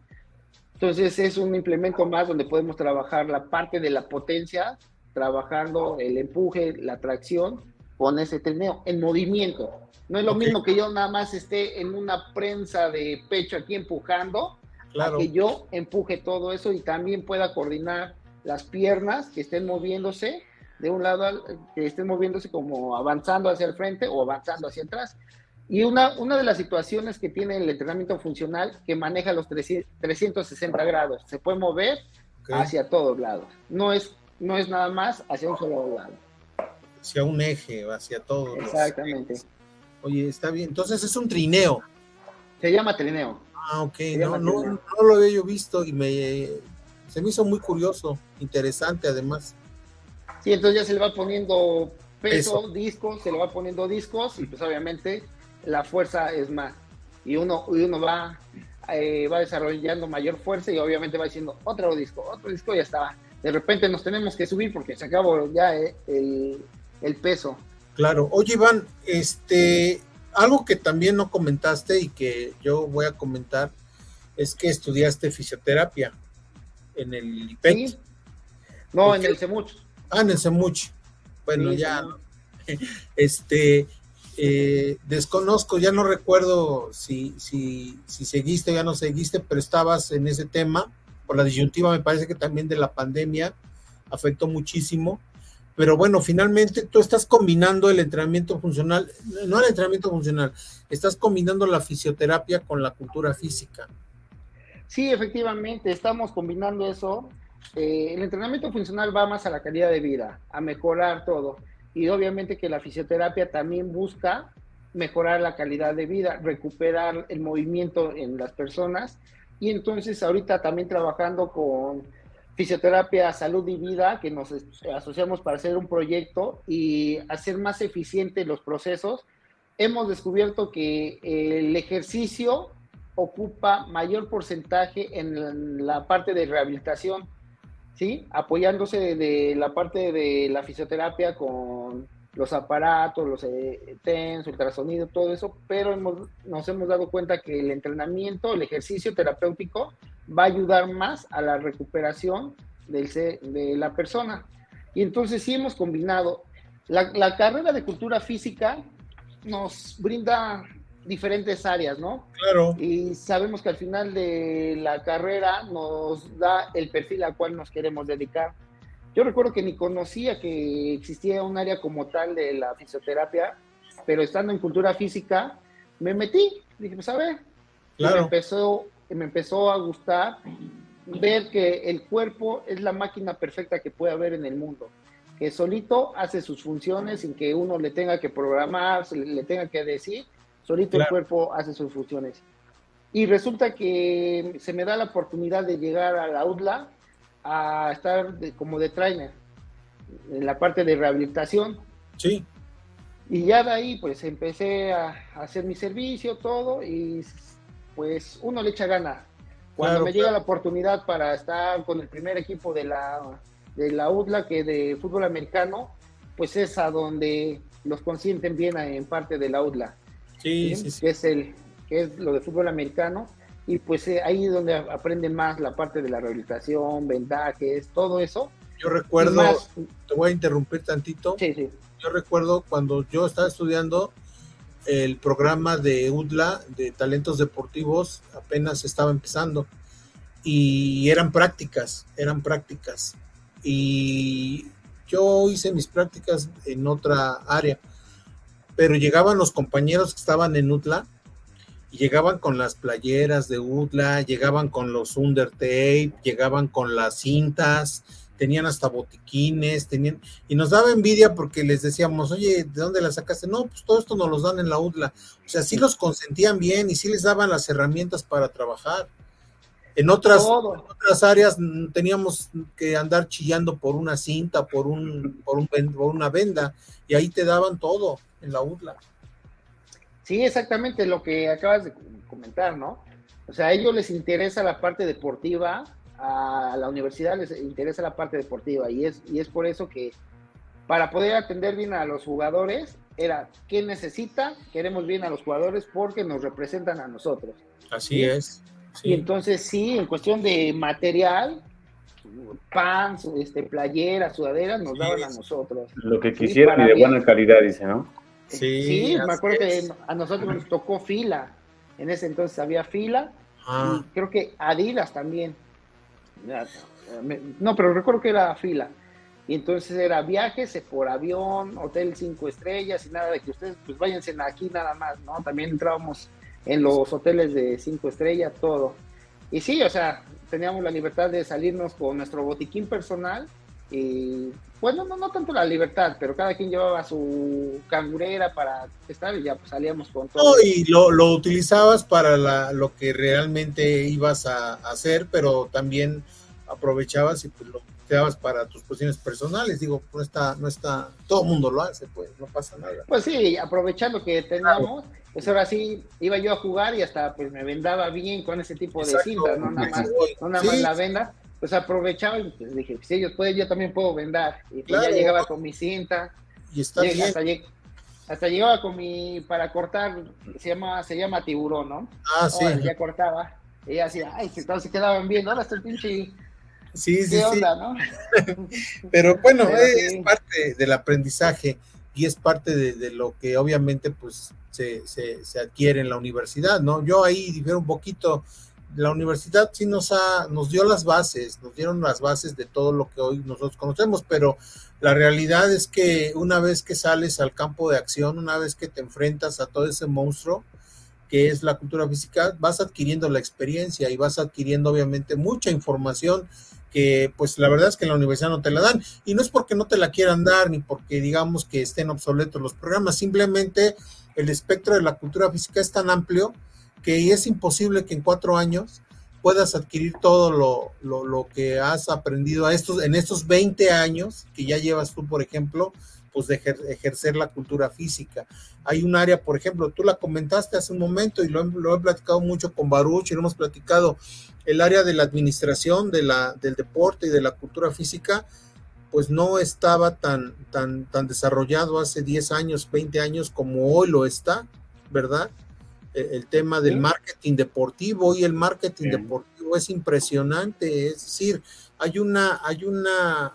Entonces es un implemento más donde podemos trabajar la parte de la potencia, trabajando el empuje, la tracción con ese trineo en movimiento. No es lo mismo que yo nada más esté en una prensa de pecho aquí empujando, claro. que yo empuje todo eso y también pueda coordinar las piernas que estén moviéndose de un lado, que estén moviéndose como avanzando hacia el frente o avanzando hacia atrás. Y una, una de las situaciones que tiene el entrenamiento funcional que maneja los 360 grados, se puede mover hacia todos lados, no es, no es nada más hacia un solo lado. Hacia un eje, hacia todos. Exactamente. Oye, está bien. Entonces es un trineo. Se llama trineo. Ah, ok. No, no, no, lo había yo visto y me se me hizo muy curioso, interesante además. Sí, entonces ya se le va poniendo peso, discos, se le va poniendo discos y pues obviamente la fuerza es más. Y uno, y uno va, eh, va desarrollando mayor fuerza y obviamente va diciendo otro disco, otro disco y ya está. De repente nos tenemos que subir porque se acabó ya eh, el, el peso. Claro. Oye, Iván, este, algo que también no comentaste y que yo voy a comentar es que estudiaste fisioterapia en el IPET. No, en el CEMUCH. Ah, en el. Bueno, ya. Este, eh, desconozco, ya no recuerdo si, si, si seguiste o ya no seguiste, pero estabas en ese tema. Por la disyuntiva, me parece que también de la pandemia afectó muchísimo. Pero bueno, finalmente tú estás combinando el entrenamiento funcional, no el entrenamiento funcional, estás combinando la fisioterapia con la cultura física. Sí, efectivamente, estamos combinando eso. Eh, el entrenamiento funcional va más a la calidad de vida, a mejorar todo. Y obviamente que la fisioterapia también busca mejorar la calidad de vida, recuperar el movimiento en las personas. Y entonces ahorita también trabajando con Fisioterapia Salud y Vida, que nos asociamos para hacer un proyecto y hacer más eficientes los procesos, hemos descubierto que el ejercicio ocupa mayor porcentaje en la parte de rehabilitación, ¿sí? Apoyándose de la parte de la fisioterapia con los aparatos, los eh, TENS, ultrasonido, todo eso, pero nos hemos dado cuenta que el entrenamiento, el ejercicio terapéutico va a ayudar más a la recuperación del, de la persona. Y entonces sí hemos combinado. La, la carrera de cultura física nos brinda diferentes áreas, ¿no? Claro. Y sabemos que al final de la carrera nos da el perfil al cual nos queremos dedicar. Yo recuerdo que ni conocía que existía un área como tal de la fisioterapia, pero estando en cultura física, me metí. Dije, pues a ver. me, empezó, me empezó a gustar ver que el cuerpo es la máquina perfecta que puede haber en el mundo. Que solito hace sus funciones sin que uno le tenga que programar, le tenga que decir. Solito el cuerpo hace sus funciones. Y resulta que se me da la oportunidad de llegar a la UDLA a estar como de trainer en la parte de rehabilitación. Sí. Y ya de ahí pues empecé a, hacer mi servicio, todo, y pues uno le echa gana. Cuando me llega la oportunidad para estar con el primer equipo de la, de la UDLA, que de fútbol americano, pues es a donde los consienten bien en parte de la UDLA. Sí, sí, sí. Que es, el, que es lo de fútbol americano y pues eh, ahí es donde aprenden más la parte de la rehabilitación, vendajes, todo eso. Yo recuerdo, te voy a interrumpir tantito. Sí, sí. Yo recuerdo cuando yo estaba estudiando el programa de UDLA de talentos deportivos apenas estaba empezando y eran prácticas, eran prácticas. Y yo hice mis prácticas en otra área, pero llegaban los compañeros que estaban en UDLA llegaban con las playeras de UDLA, llegaban con los undertape, llegaban con las cintas, tenían hasta botiquines, tenían, y nos daba envidia porque les decíamos, oye, ¿de dónde las sacaste? No, pues todo esto nos los dan en la UDLA. O sea, sí los consentían bien y sí les daban las herramientas para trabajar. En otras, otras áreas teníamos que andar chillando por una cinta, por un, por un por una venda, y ahí te daban todo en la UDLA. Sí, exactamente lo que acabas de comentar, ¿no? O sea, a ellos les interesa la parte deportiva, a la universidad les interesa la parte deportiva y es, y es por eso que para poder atender bien a los jugadores era qué necesita, queremos bien a los jugadores porque nos representan a nosotros. Así es. Y entonces sí, en cuestión de material, pants, este, playeras, sudaderas, nos daban a nosotros. Lo que quisieran y de buena calidad, dice, ¿no? Sí, me acuerdo que a nosotros nos tocó fila. En ese entonces había fila. Ah. Y creo que Adidas también. No, pero recuerdo que era fila. Y entonces era viajes por avión, hotel cinco estrellas y nada de que ustedes pues váyanse aquí nada más, ¿no? También entrábamos en los hoteles de cinco estrellas, todo. Y sí, o sea, teníamos la libertad de salirnos con nuestro botiquín personal y bueno, no, no tanto la libertad, pero cada quien llevaba su cangurera para estar y ya pues, salíamos con todo. No, y lo, lo utilizabas para la, lo que realmente ibas a, hacer, pero también aprovechabas y pues lo utilizabas para tus cuestiones personales. Digo, no está, no está, todo el mundo lo hace, pues no pasa nada. Pues sí, aprovechando que teníamos, pues ahora sí iba yo a jugar y hasta pues me vendaba bien con ese tipo de cintas, no nada más, no nada más la venda pues aprovechaba y pues dije, si ellos pueden, yo también puedo vender. Y pues ya llegaba con mi cinta. Y está bien. Hasta, llegaba con mi, para cortar, se llama, se llama tiburón, ¿no? Ah, sí. ya cortaba. Y ella decía, ay, se quedaban bien, ahora está el pinche... Sí, sí, sí. ¿no? Pero bueno, es parte del aprendizaje y es parte de, lo que obviamente pues se, se, se, adquiere en la universidad, ¿no? Yo ahí difiero un poquito la universidad sí nos, ha, nos dio las bases, nos dieron las bases de todo lo que hoy nosotros conocemos, pero la realidad es que una vez que sales al campo de acción, una vez que te enfrentas a todo ese monstruo que es la cultura física, vas adquiriendo la experiencia y vas adquiriendo obviamente mucha información que pues la verdad es que la universidad no te la dan. Y no es porque no te la quieran dar ni porque digamos que estén obsoletos los programas, simplemente el espectro de la cultura física es tan amplio que es imposible que en cuatro años puedas adquirir todo lo, lo, que has aprendido a estos, en estos 20 años que ya llevas tú, por ejemplo, pues de ejercer la cultura física. Hay un área, por ejemplo, tú la comentaste hace un momento y lo, lo he platicado mucho con Baruch y lo hemos platicado, el área de la administración de la, del deporte y de la cultura física, pues no estaba tan, tan, tan desarrollado hace 10 años, 20 años como hoy lo está, ¿verdad? El, tema del marketing deportivo y el marketing deportivo es impresionante, es decir, hay una, hay una,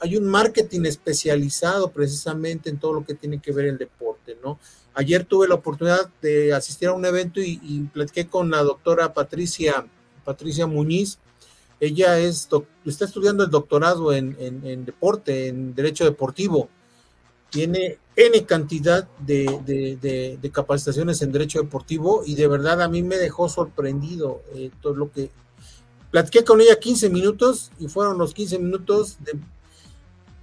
hay un marketing especializado precisamente en todo lo que tiene que ver el deporte, ¿no? Ayer tuve la oportunidad de asistir a un evento y, y platiqué con la doctora Patricia, Patricia Muñiz, ella es, está estudiando el doctorado en, deporte, en derecho deportivo. Tiene N cantidad de, capacitaciones en derecho deportivo y de verdad a mí me dejó sorprendido eh, todo lo que... Platiqué con ella 15 minutos y fueron los 15 minutos de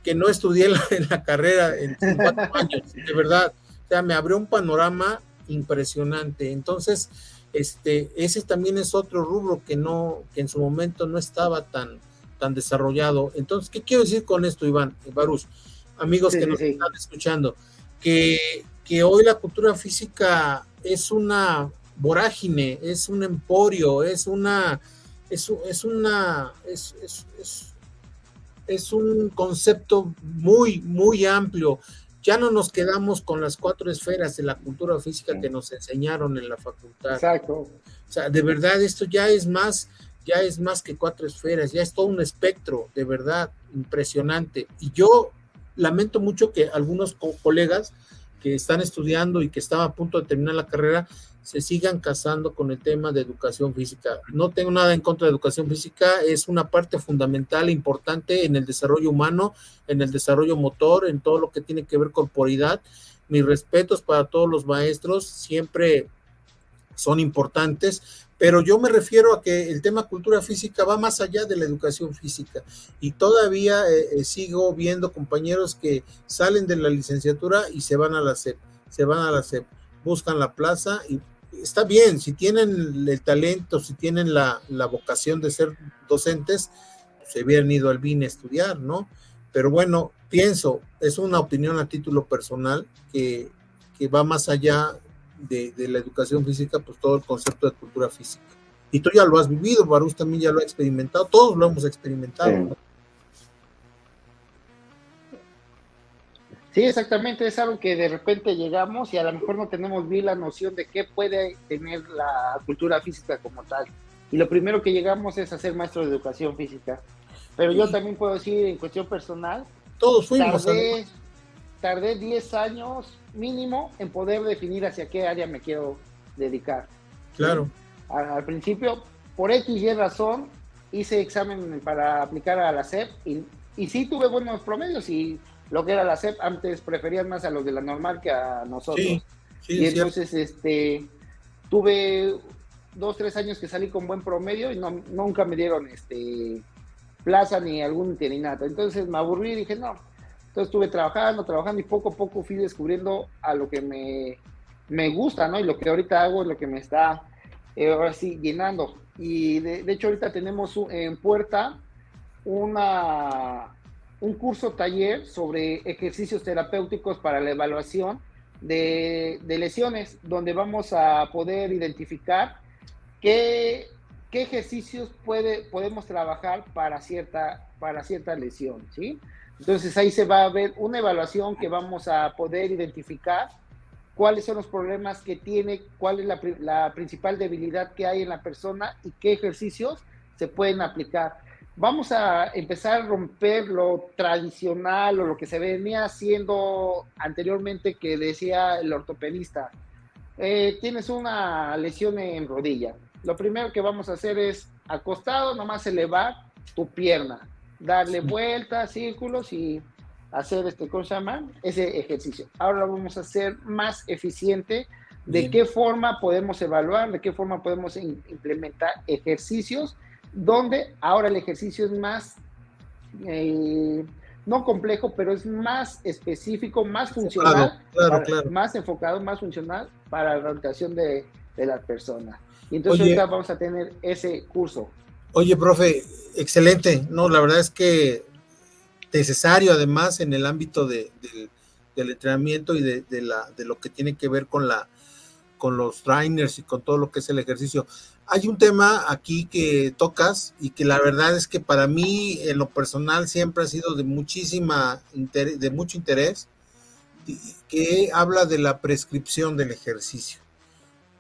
que no estudié en la, carrera en, en cuatro años, de verdad. O sea, me abrió un panorama impresionante. Entonces, este, ese también es otro rubro que no, que en su momento no estaba tan, tan desarrollado. Entonces, ¿qué quiero decir con esto, Iván, Barus? Amigos que nos están escuchando, que, que hoy la cultura física es una vorágine, es un emporio, es una, es, es una, es, es, es un concepto muy, muy amplio ya no nos quedamos con las cuatro esferas de la cultura física que nos enseñaron en la facultad. Exacto. O sea, de verdad esto ya es más, ya es más que cuatro esferas, ya es todo un espectro, de verdad, impresionante. Y yo lamento mucho que algunos colegas que están estudiando y que estaban a punto de terminar la carrera se sigan casando con el tema de educación física. No tengo nada en contra de educación física, es una parte fundamental e importante en el desarrollo humano, en el desarrollo motor, en todo lo que tiene que ver corporidad. Mis respetos para todos los maestros, siempre son importantes, pero yo me refiero a que el tema cultura física va más allá de la educación física y todavía eh, eh, sigo viendo compañeros que salen de la licenciatura y se van a la SEP, se van a la SEP, buscan la plaza y está bien, si tienen el talento, si tienen la, vocación de ser docentes, se hubieran ido al BIN a estudiar, ¿no? Pero bueno, pienso, es una opinión a título personal que, va más allá de, la educación física, pues todo el concepto de cultura física. Y tú ya lo has vivido, Barús también ya lo ha experimentado, todos lo hemos experimentado. Sí, exactamente, es algo que de repente llegamos y a lo mejor no tenemos bien la noción de qué puede tener la cultura física como tal. Y lo primero que llegamos es a ser maestro de educación física. Pero yo también puedo decir en cuestión personal, todos fuimos. Tardé, tardé 10 años mínimo en poder definir hacia qué área me quiero dedicar. Claro. Al, principio, por X y razón, hice examen para aplicar a la SEP y, y sí tuve buenos promedios y lo que era la CEP, antes preferían más a los de la normal que a nosotros. y entonces, este, tuve dos, tres años que salí con buen promedio y no, nunca me dieron este plaza ni algún interinato. Entonces me aburrí y dije, no. Entonces estuve trabajando, trabajando y poco a poco fui descubriendo a lo que me, me gusta, ¿no? Y lo que ahorita hago es lo que me está, eh, ahora sí, llenando. Y de, de hecho ahorita tenemos en puerta una, un curso taller sobre ejercicios terapéuticos para la evaluación de, lesiones, donde vamos a poder identificar qué, qué ejercicios puede, podemos trabajar para cierta, para cierta lesión, ¿sí? Entonces ahí se va a ver una evaluación que vamos a poder identificar cuáles son los problemas que tiene, cuál es la, la principal debilidad que hay en la persona y qué ejercicios se pueden aplicar vamos a empezar a romper lo tradicional o lo que se venía haciendo anteriormente que decía el ortopedista. Eh, tienes una lesión en rodilla. Lo primero que vamos a hacer es acostado, nomás elevar tu pierna, darle vueltas, círculos y hacer este, ¿cómo se llama? Ese ejercicio. Ahora lo vamos a hacer más eficiente. ¿De qué forma podemos evaluar? ¿De qué forma podemos implementar ejercicios donde ahora el ejercicio es más, eh, no complejo, pero es más específico, más funcional, más enfocado, más funcional para la rehabilitación de, de la persona. Y entonces ahorita vamos a tener ese curso. Oye, profe, excelente. No, la verdad es que necesario además en el ámbito de, del entrenamiento y de, la, de lo que tiene que ver con la con los trainers y con todo lo que es el ejercicio. Hay un tema aquí que tocas y que la verdad es que para mí en lo personal siempre ha sido de muchísima de mucho interés que habla de la prescripción del ejercicio.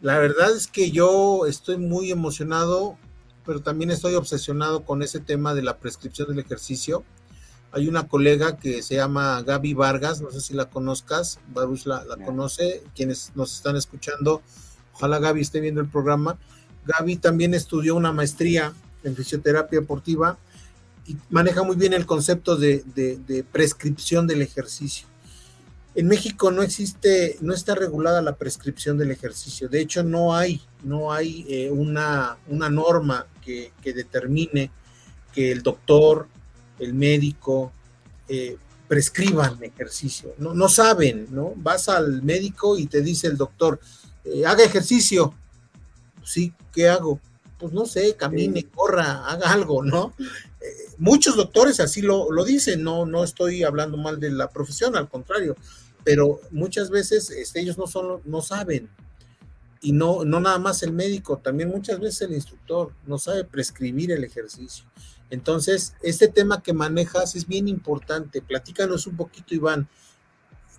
La verdad es que yo estoy muy emocionado, pero también estoy obsesionado con ese tema de la prescripción del ejercicio. Hay una colega que se llama Gaby Vargas, no sé si la conozcas, Baruch la, conoce, quienes nos están escuchando, ojalá Gaby esté viendo el programa. Gaby también estudió una maestría en fisioterapia deportiva y maneja muy bien el concepto de prescripción del ejercicio. En México no existe, no está regulada la prescripción del ejercicio. De hecho, no hay, no hay eh, una, una, norma que, determine que el doctor, el médico, eh, prescriban ejercicio. No, no saben, ¿no? Vas al médico y te dice el doctor, eh, haga ejercicio. Sí, ¿qué hago? Pues no sé, camine, corra, haga algo, ¿no? muchos doctores así lo, lo, dicen, no, no estoy hablando mal de la profesión, al contrario, pero muchas veces este, ellos no, son, no saben. Y no, no nada más el médico, también muchas veces el instructor no sabe prescribir el ejercicio. Entonces, este tema que manejas es bien importante. Platícanos un poquito, Iván,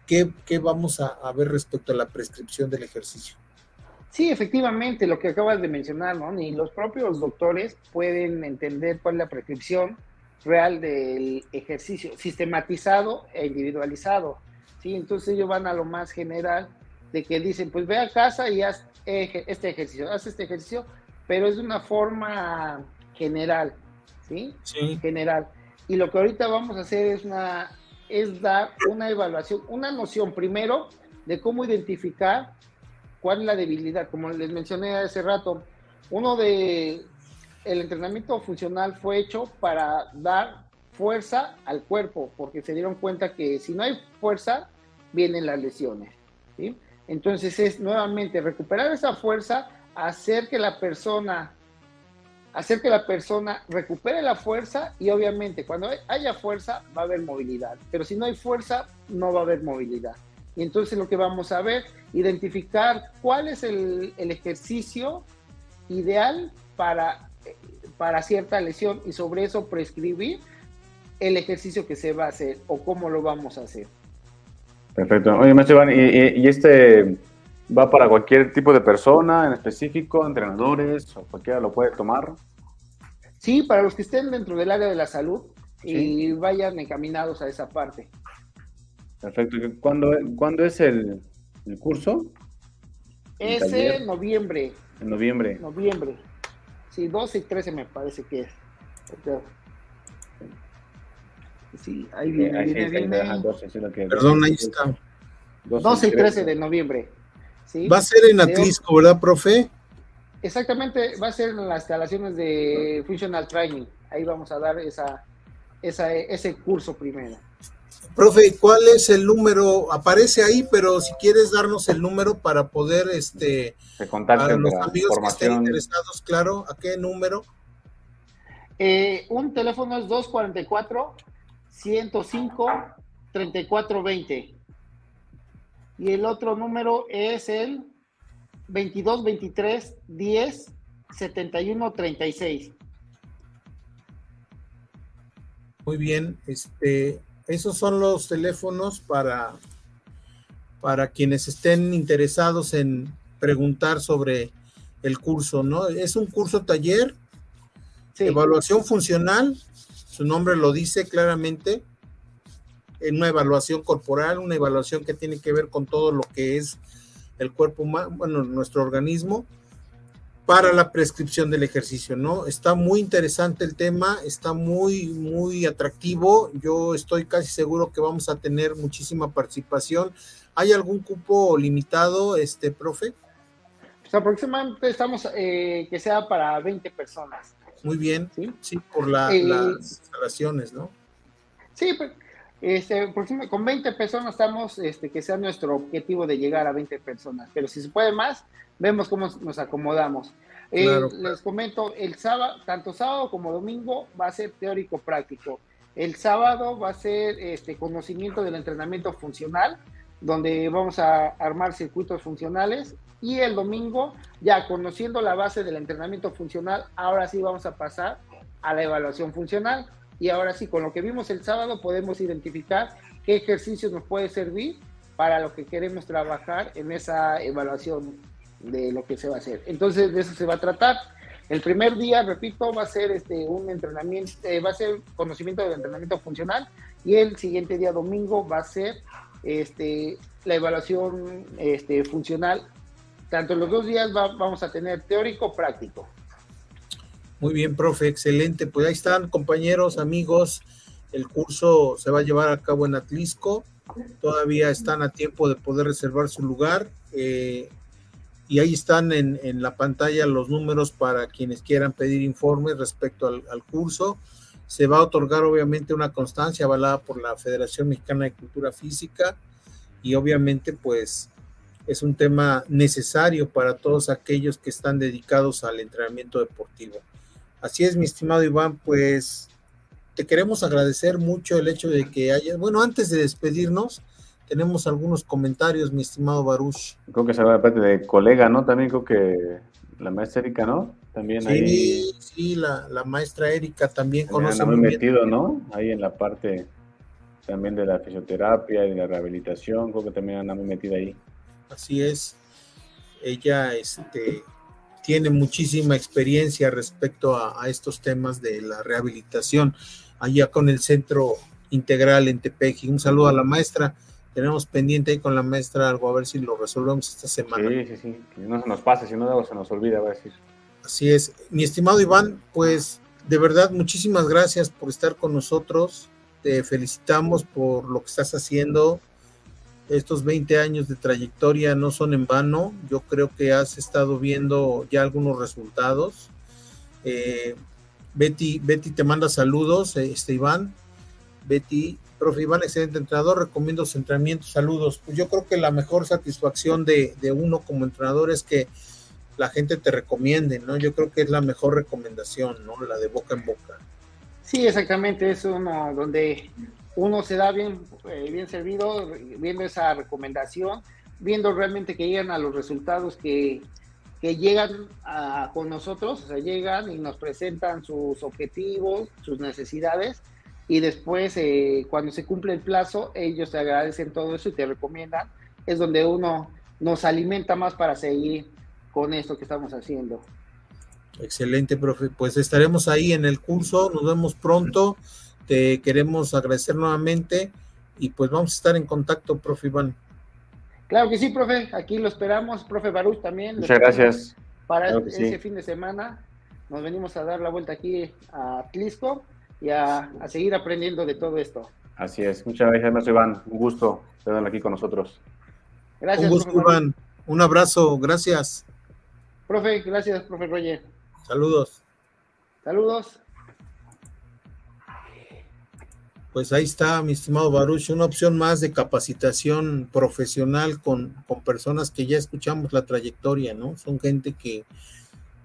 qué, qué vamos a, ver respecto a la prescripción del ejercicio. Sí, efectivamente, lo que acabas de mencionar, ¿no? Ni los propios doctores pueden entender cuál es la prescripción real del ejercicio, sistematizado e individualizado. ¿Sí? Entonces ellos van a lo más general de que dicen, pues ve a casa y haz este ejercicio, haz este ejercicio, pero es de una forma general, ¿sí? Sí. General. Y lo que ahorita vamos a hacer es, una, es dar una evaluación, una noción primero de cómo identificar cuál es la debilidad. Como les mencioné hace rato, uno de el entrenamiento funcional fue hecho para dar fuerza al cuerpo, porque se dieron cuenta que si no hay fuerza, vienen las lesiones. ¿sí? Entonces es nuevamente recuperar esa fuerza, hacer que la persona, hacer que la persona recupere la fuerza y obviamente cuando haya fuerza va a haber movilidad, pero si no hay fuerza no va a haber movilidad. Y entonces lo que vamos a ver, identificar cuál es el, ejercicio ideal para, para cierta lesión y sobre eso prescribir el ejercicio que se va a hacer o cómo lo vamos a hacer. Perfecto. Oye, maestro Iván, ¿y, este va para cualquier tipo de persona en específico, entrenadores o cualquiera lo puede tomar? Sí, para los que estén dentro del área de la salud y vayan encaminados a esa parte. Perfecto. ¿Cuándo, ¿cuándo es el, curso? Es en noviembre. En noviembre. Noviembre. Sí, 12 y 13 me parece que es. Sí, ahí viene, Perdón, ahí está. 12 y 13 de noviembre. Va a ser en Atlisco, ¿verdad, profe? Exactamente, va a ser en las instalaciones de Functional Training. Ahí vamos a dar esa, ese curso primero. Profe, ¿cuál es el número? Aparece ahí, pero si quieres darnos el número para poder, este, a los amigos que estén interesados, claro, ¿a qué número? Eh, un teléfono es 244 105 3420. Y el otro número es el 22 23 10 71 36. Muy bien, este, esos son los teléfonos para, para quienes estén interesados en preguntar sobre el curso, ¿no? Es un curso taller, evaluación funcional, su nombre lo dice claramente, en una evaluación corporal, una evaluación que tiene que ver con todo lo que es el cuerpo humano, bueno, nuestro organismo, para la prescripción del ejercicio, ¿no? Está muy interesante el tema, está muy, muy atractivo. Yo estoy casi seguro que vamos a tener muchísima participación. ¿Hay algún cupo limitado, este, profe? Pues aproximadamente estamos eh, que sea para 20 personas. Muy bien, sí, por eh, las instalaciones, ¿no? Sí, pues, este, con 20 personas estamos, este, que sea nuestro objetivo de llegar a 20 personas, pero si se puede más, vemos cómo nos acomodamos. Eh, les comento, el sábado, tanto sábado como domingo va a ser teórico práctico. El sábado va a ser este conocimiento del entrenamiento funcional donde vamos a armar circuitos funcionales y el domingo, ya conociendo la base del entrenamiento funcional, ahora sí vamos a pasar a la evaluación funcional. Y ahora sí, con lo que vimos el sábado, podemos identificar qué ejercicios nos puede servir para lo que queremos trabajar en esa evaluación de lo que se va a hacer. Entonces, de eso se va a tratar. El primer día, repito, va a ser este un entrenamiento, eh, va a ser conocimiento del entrenamiento funcional y el siguiente día domingo va a ser este la evaluación este, funcional tanto los dos días vamos a tener teórico práctico. Muy bien, profe, excelente. Pues ahí están, compañeros, amigos. El curso se va a llevar a cabo en Atlisco. Todavía están a tiempo de poder reservar su lugar. Eh, y ahí están en, la pantalla los números para quienes quieran pedir informes respecto al curso. Se va a otorgar obviamente una constancia avalada por la Federación Mexicana de Cultura Física y obviamente pues es un tema necesario para todos aquellos que están dedicados al entrenamiento deportivo. Así es, mi estimado Iván, pues te queremos agradecer mucho el hecho de que haya, bueno, antes de despedirnos, tenemos algunos comentarios, mi estimado Baruch. Creo que se va de parte de colega, ¿no? También creo que la maestra ¿no? También sí, ahí. Sí, la, la maestra Erika también, conoce. muy metido, ¿no? Ahí en la parte también de la fisioterapia y de la rehabilitación, creo que también anda muy metida ahí. Así es. Ella este, tiene muchísima experiencia respecto a, estos temas de la rehabilitación allá con el Centro Integral en Tepeji. Un saludo a la maestra. Tenemos pendiente ahí con la maestra algo, a ver si lo resolvemos esta semana. Sí, sí, sí. Que no se nos pase, si no se nos olvida, va a decir. Así es. Mi estimado Iván, pues de verdad, muchísimas gracias por estar con nosotros. Te felicitamos por lo que estás haciendo estos 20 años de trayectoria no son en vano. Yo creo que has estado viendo ya algunos resultados. Eh, Betty, Betty te manda saludos, este Iván. Betty, profe Iván, excelente entrenador, recomiendo su entrenamiento, saludos. Pues yo creo que la mejor satisfacción de, de, uno como entrenador es que la gente te recomiende, ¿no? Yo creo que es la mejor recomendación, ¿no? La de boca en boca. Sí, exactamente, es uno donde uno se da bien, eh, bien servido viendo esa recomendación, viendo realmente que llegan a los resultados que, que llegan con nosotros, o sea, llegan y nos presentan sus objetivos, sus necesidades, y después eh, cuando se cumple el plazo, ellos te agradecen todo eso y te recomiendan, es donde uno nos alimenta más para seguir con esto que estamos haciendo. Excelente, profe. Pues estaremos ahí en el curso, nos vemos pronto. Te queremos agradecer nuevamente y pues vamos a estar en contacto, profe Iván. Claro que sí, profe, aquí lo esperamos, profe Baruch también. Muchas gracias. Para ese fin de semana nos venimos a dar la vuelta aquí a Tlisco y a, seguir aprendiendo de todo esto. Así es, muchas gracias, maestro Iván. Un gusto tenerlo aquí con nosotros. Gracias. Un gusto, Iván. Un abrazo, gracias. Profe, gracias, profe Roger. Saludos. Saludos. Pues ahí está, mi estimado Baruch, una opción más de capacitación profesional con, personas que ya escuchamos la trayectoria, ¿no? Son gente que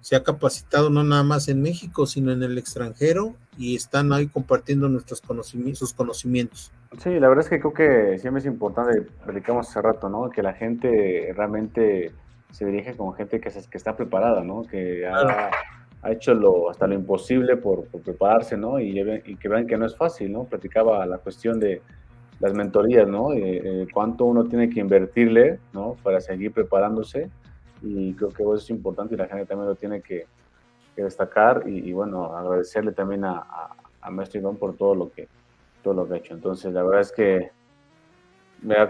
se ha capacitado no nada más en México, sino en el extranjero y están ahí compartiendo nuestros conocimientos, sus conocimientos. Sí, la verdad es que creo que siempre es importante, predicamos hace rato, ¿no? Que la gente realmente se dirige con gente que, que está preparada, ¿no? Que ha, ha hecho lo, hasta lo imposible por, prepararse, ¿no? Y, y, que vean que no es fácil, ¿no? Platicaba la cuestión de las mentorías, ¿no? Eh, cuánto uno tiene que invertirle, ¿no? Para seguir preparándose. Y creo que eso es importante y la gente también lo tiene que, destacar. Y, bueno, agradecerle también a, a, Maestro Iván por todo lo, que, todo lo que ha hecho. Entonces, la verdad es que,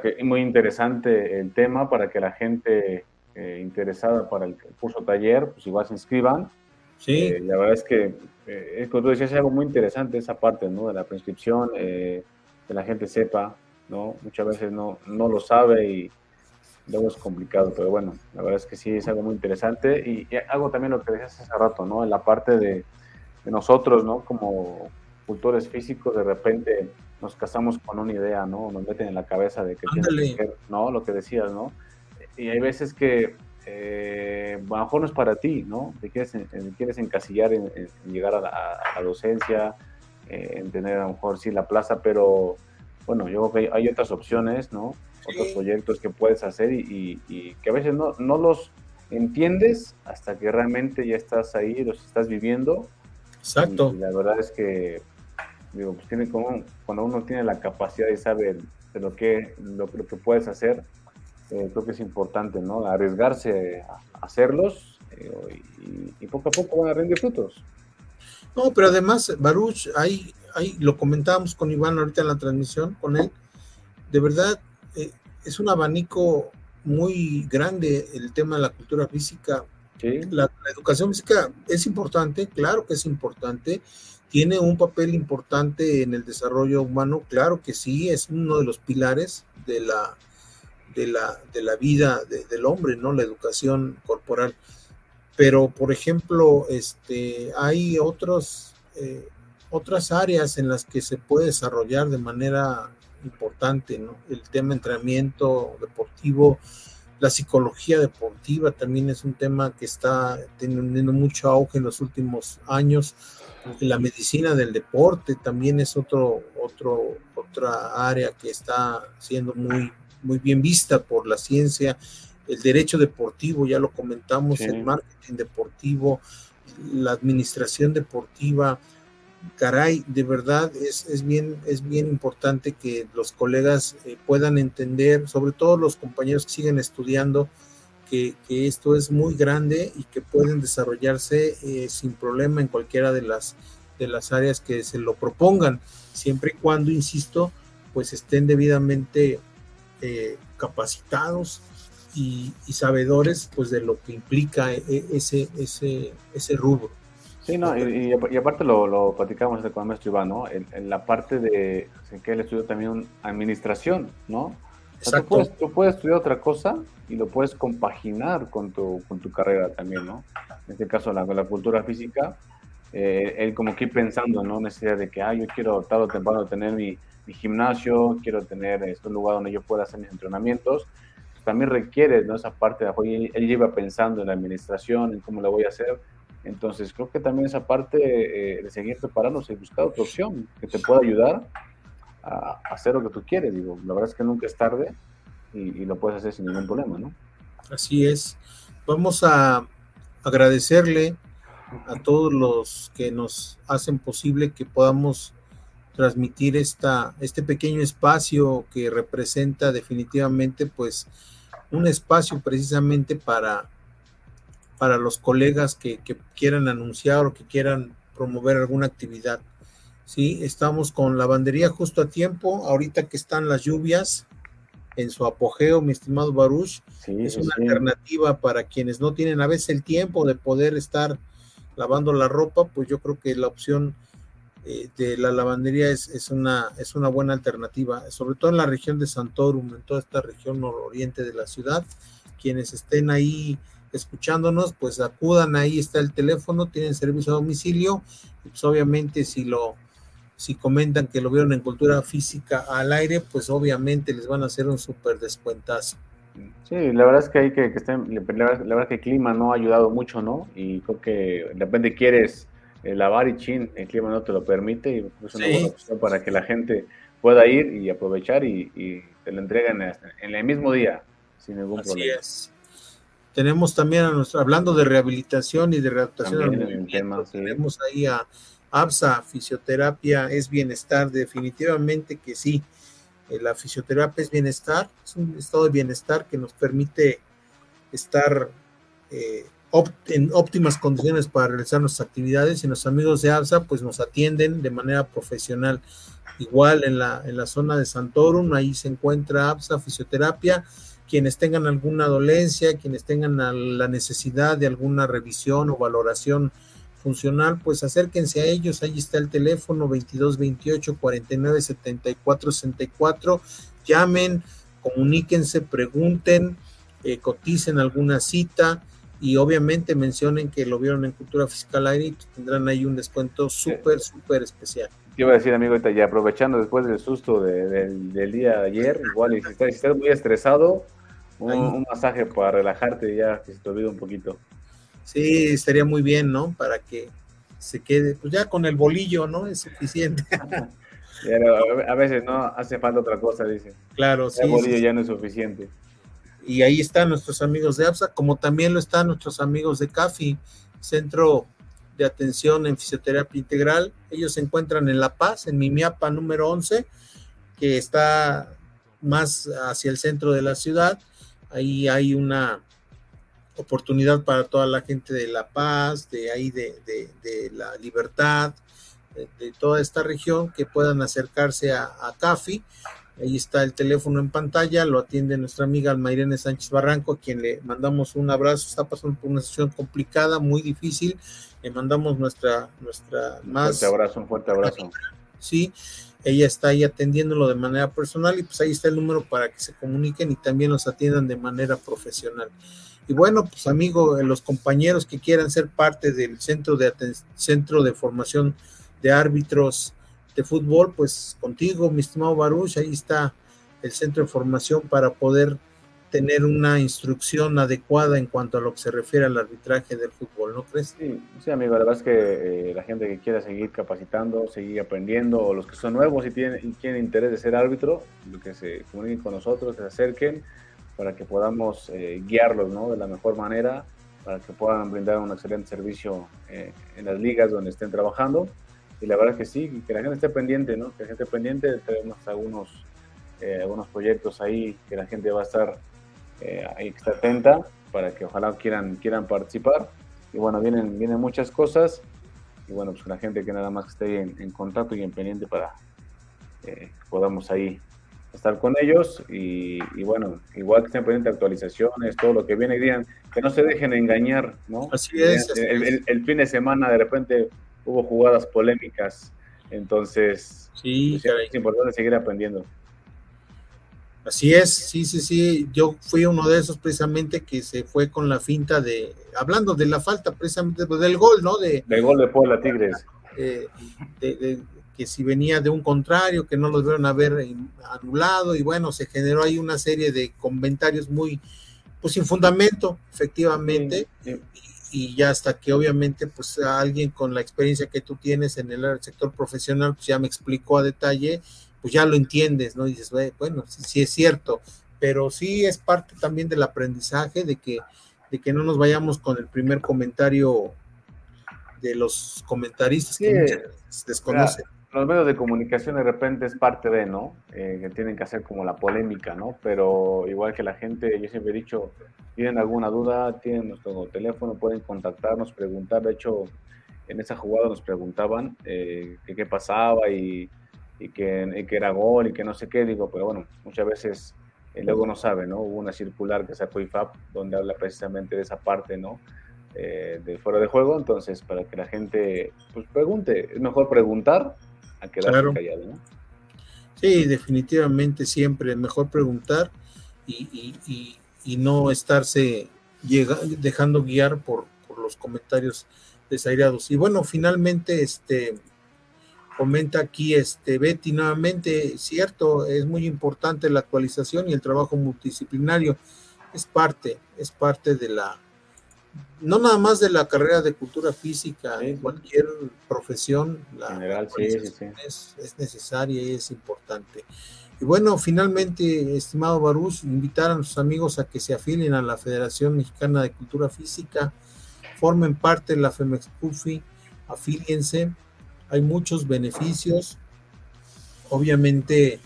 que es muy interesante el tema para que la gente eh, interesada para el curso taller, pues igual se inscriban Sí. Eh, la verdad es que, eh, como tú decías, es algo muy interesante esa parte, ¿no? De la prescripción, eh, que la gente sepa, ¿no? Muchas veces no, no lo sabe y luego es complicado, pero bueno, la verdad es que sí es algo muy interesante y, algo también lo que decías hace rato, ¿no? En la parte de, de nosotros, ¿no? Como cultores físicos, de repente nos casamos con una idea, ¿no? Nos meten en la cabeza de que tiene que ¿no? Lo que decías, ¿no? Y hay veces que eh, a lo mejor no es para ti, ¿no? Te quieres, quieres encasillar en, llegar a la, docencia, eh, en tener a lo mejor sí la plaza, pero bueno, yo creo que hay otras opciones, ¿no? Otros proyectos que puedes hacer y, que a veces no, no los entiendes hasta que realmente ya estás ahí, los estás viviendo. Exacto. Y, la verdad es que, digo, pues tiene como, cuando uno tiene la capacidad y sabe de lo que, lo, que puedes hacer, eh, creo que es importante, ¿no? Arriesgarse a hacerlos eh, y, poco a poco van a rendir frutos. No, pero además, Baruch, hay, hay, lo comentábamos con Iván ahorita en la transmisión, con él, de verdad, eh, es un abanico muy grande el tema de la cultura física. La, educación física es importante, claro que es importante, tiene un papel importante en el desarrollo humano, claro que sí, es uno de los pilares de la, de la, de la vida del hombre, ¿no? La educación corporal. Pero, por ejemplo, este, hay otros, eh, otras áreas en las que se puede desarrollar de manera importante, ¿no? El tema entrenamiento deportivo, la psicología deportiva también es un tema que está teniendo mucho auge en los últimos años. La medicina del deporte también es otro, otro, otra área que está siendo muy, muy bien vista por la ciencia. El derecho deportivo, ya lo comentamos, el marketing deportivo, la administración deportiva, caray, de verdad es, bien, es bien importante que los colegas eh, puedan entender, sobre todo los compañeros que siguen estudiando, que, esto es muy grande y que pueden desarrollarse eh, sin problema en cualquiera de las, de las áreas que se lo propongan, siempre y cuando, insisto, pues estén debidamente eh, capacitados y, y, sabedores pues de lo que implica ese, ese, ese rubro. Sí, no, y, aparte lo, lo platicamos con maestro Iván, ¿no? En, la parte de que él estudió también administración, ¿no? tú, puedes, estudiar otra cosa y lo puedes compaginar con tu, con tu carrera también, ¿no? En este caso, la, la cultura física, eh, él como que pensando, ¿no? Necesidad de que, ah, yo quiero tarde o temprano tener mi, mi gimnasio, quiero tener este, un lugar donde yo pueda hacer mis entrenamientos. también requiere, ¿no? Esa parte de, él, él lleva pensando en la administración, en cómo lo voy a hacer entonces creo que también esa parte eh, de seguir preparándose y buscar otra opción que te pueda ayudar a, hacer lo que tú quieres. Digo, la verdad es que nunca es tarde y, lo puedes hacer sin ningún problema, ¿no? Así es. Vamos a agradecerle a todos los que nos hacen posible que podamos transmitir esta, este pequeño espacio que representa definitivamente pues un espacio precisamente para para los colegas que, quieran anunciar o que quieran promover alguna actividad. Sí, estamos con la bandería justo a tiempo, ahorita que están las lluvias en su apogeo, mi estimado Baruch, es una alternativa para quienes no tienen a veces el tiempo de poder estar lavando la ropa, pues yo creo que la opción eh, de la lavandería es, es, una, es una buena alternativa, sobre todo en la región de Santorum, en toda esta región nororiente de la ciudad, quienes estén ahí escuchándonos, pues acudan, ahí está el teléfono, tienen servicio a domicilio, y pues obviamente si lo, si comentan que lo vieron en cultura física al aire, pues obviamente les van a hacer un súper descuentazo. Sí, la verdad es que hay que, que estén, la, verdad, que el clima no ha ayudado mucho, ¿no? Y creo que de repente quieres lavar y chin, el clima no te lo permite y es una buena opción para que la gente pueda ir y aprovechar y, te lo entreguen en el mismo día, sin ningún Así Es. Tenemos también a nuestro, hablando de rehabilitación y de readaptación tenemos ahí a ABSA, fisioterapia es bienestar, definitivamente que sí. Eh, la fisioterapia es bienestar, es un estado de bienestar que nos permite estar eh, en óptimas condiciones para realizar nuestras actividades y los amigos de ABSA pues nos atienden de manera profesional. Igual en la, en la zona de Santorum, ahí se encuentra ABSA Fisioterapia quienes tengan alguna dolencia, quienes tengan la necesidad de alguna revisión o valoración funcional, pues acérquense a ellos. Ahí está el teléfono 2228 49 74 64. Llamen, comuníquense, pregunten, eh, coticen alguna cita y obviamente mencionen que lo vieron en Cultura Fiscal Aire y tendrán ahí un descuento súper, súper especial. Yo iba a decir, amigo, ya aprovechando después del susto del día de ayer, igual, si estás, si estás muy estresado, un, masaje para relajarte ya que se te olvide un poquito. Sí, estaría muy bien, ¿no? Para que se quede, pues ya con el bolillo, ¿no? Es suficiente. a veces no hace falta otra cosa, dice. Claro, sí. El bolillo ya no es suficiente. Y ahí están nuestros amigos de APSA, como también lo están nuestros amigos de CAFI, Centro de Atención en Fisioterapia Integral. Ellos se encuentran en La Paz, en Mimiapa número 11, que está más hacia el centro de la ciudad. Ahí hay una oportunidad para toda la gente de La Paz, de ahí de, la libertad, de, toda esta región, que puedan acercarse a, CAFI. Ahí está el teléfono en pantalla, lo atiende nuestra amiga Almairene Sánchez Barranco, a quien le mandamos un abrazo. Está pasando por una situación complicada, muy difícil. Le mandamos nuestra, nuestra más. Un fuerte abrazo, un fuerte abrazo. Sí, ella está ahí atendiéndolo de manera personal y pues ahí está el número para que se comuniquen y también los atiendan de manera profesional. Y bueno, pues amigo, los compañeros que quieran ser parte del centro de centro de formación de árbitros de fútbol, pues contigo, mi estimado Baruch, ahí está el centro de formación para poder tener una instrucción adecuada en cuanto a lo que se refiere al arbitraje del fútbol, ¿no crees? Sí, sí amigo, la verdad es que eh, la gente que quiera seguir capacitando, seguir aprendiendo, o los que son nuevos y tienen, y tienen interés de ser árbitro, que se comuniquen con nosotros, se acerquen para que podamos eh, guiarlos ¿no? de la mejor manera, para que puedan brindar un excelente servicio eh, en las ligas donde estén trabajando. Y la verdad es que sí, que la gente esté pendiente, ¿no? que la gente esté pendiente, tenemos algunos, algunos proyectos ahí que la gente va a estar eh, que estar atenta para que ojalá quieran, quieran participar. Y bueno, vienen, vienen muchas cosas. Y bueno, pues la gente que nada más esté en, contacto y en pendiente para eh, podamos ahí estar con ellos. Y, bueno, igual que estén pendientes actualizaciones, todo lo que viene, y digan que no se dejen engañar, ¿no? Así es. El, fin de semana de repente hubo jugadas polémicas. Entonces, sí, pues, es importante seguir aprendiendo. Así es, sí, sí, sí. Yo fui uno de esos precisamente que se fue con la finta de, hablando de la falta precisamente pues, del gol, ¿no? De, del gol de Puebla Tigres. Eh, de, que si venía de un contrario, que no los vieron haber anulado, y bueno, se generó ahí una serie de comentarios muy, pues sin fundamento, efectivamente, Y, ya hasta que obviamente, pues alguien con la experiencia que tú tienes en el sector profesional, pues ya me explicó a detalle pues ya lo entiendes, ¿no? Y dices, bueno, sí, es cierto, pero sí es parte también del aprendizaje de que, de que no nos vayamos con el primer comentario de los comentaristas que desconocen. Los medios de comunicación de repente es parte de, ¿no? Eh, que tienen que hacer como la polémica, ¿no? Pero igual que la gente, yo siempre he dicho, tienen alguna duda, tienen nuestro teléfono, pueden contactarnos, preguntar. De hecho, en esa jugada nos preguntaban eh, qué pasaba y y que, era gol y que no sé qué, digo, pero bueno, muchas veces el luego no sabe, ¿no? Hubo una circular que sacó IFAP donde habla precisamente de esa parte, ¿no? Eh, de fuera de juego, entonces para que la gente pues pregunte, es mejor preguntar a quedarse callado, ¿no? Sí, definitivamente siempre es mejor preguntar y, y, y, no estarse llega, dejando guiar por, por los comentarios desairados. Y bueno, finalmente, este, comenta aquí este Betty nuevamente, cierto, es muy importante la actualización y el trabajo multidisciplinario. Es parte, es parte de la, no nada más de la carrera de cultura física, en cualquier profesión, la General, es, es, necesaria y es importante. Y bueno, finalmente, estimado Barús, invitar a nuestros amigos a que se afilien a la Federación Mexicana de Cultura Física, formen parte de la FEMEXCUFI, afíliense, hay muchos beneficios, obviamente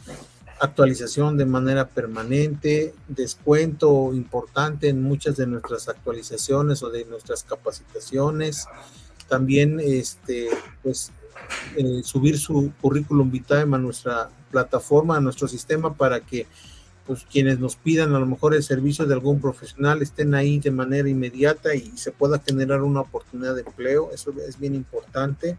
actualización de manera permanente, descuento importante en muchas de nuestras actualizaciones o de nuestras capacitaciones, también este, pues, eh, subir su currículum vitae a nuestra plataforma, a nuestro sistema para que pues quienes nos pidan a lo mejor el servicio de algún profesional estén ahí de manera inmediata y se pueda generar una oportunidad de empleo, eso es bien importante.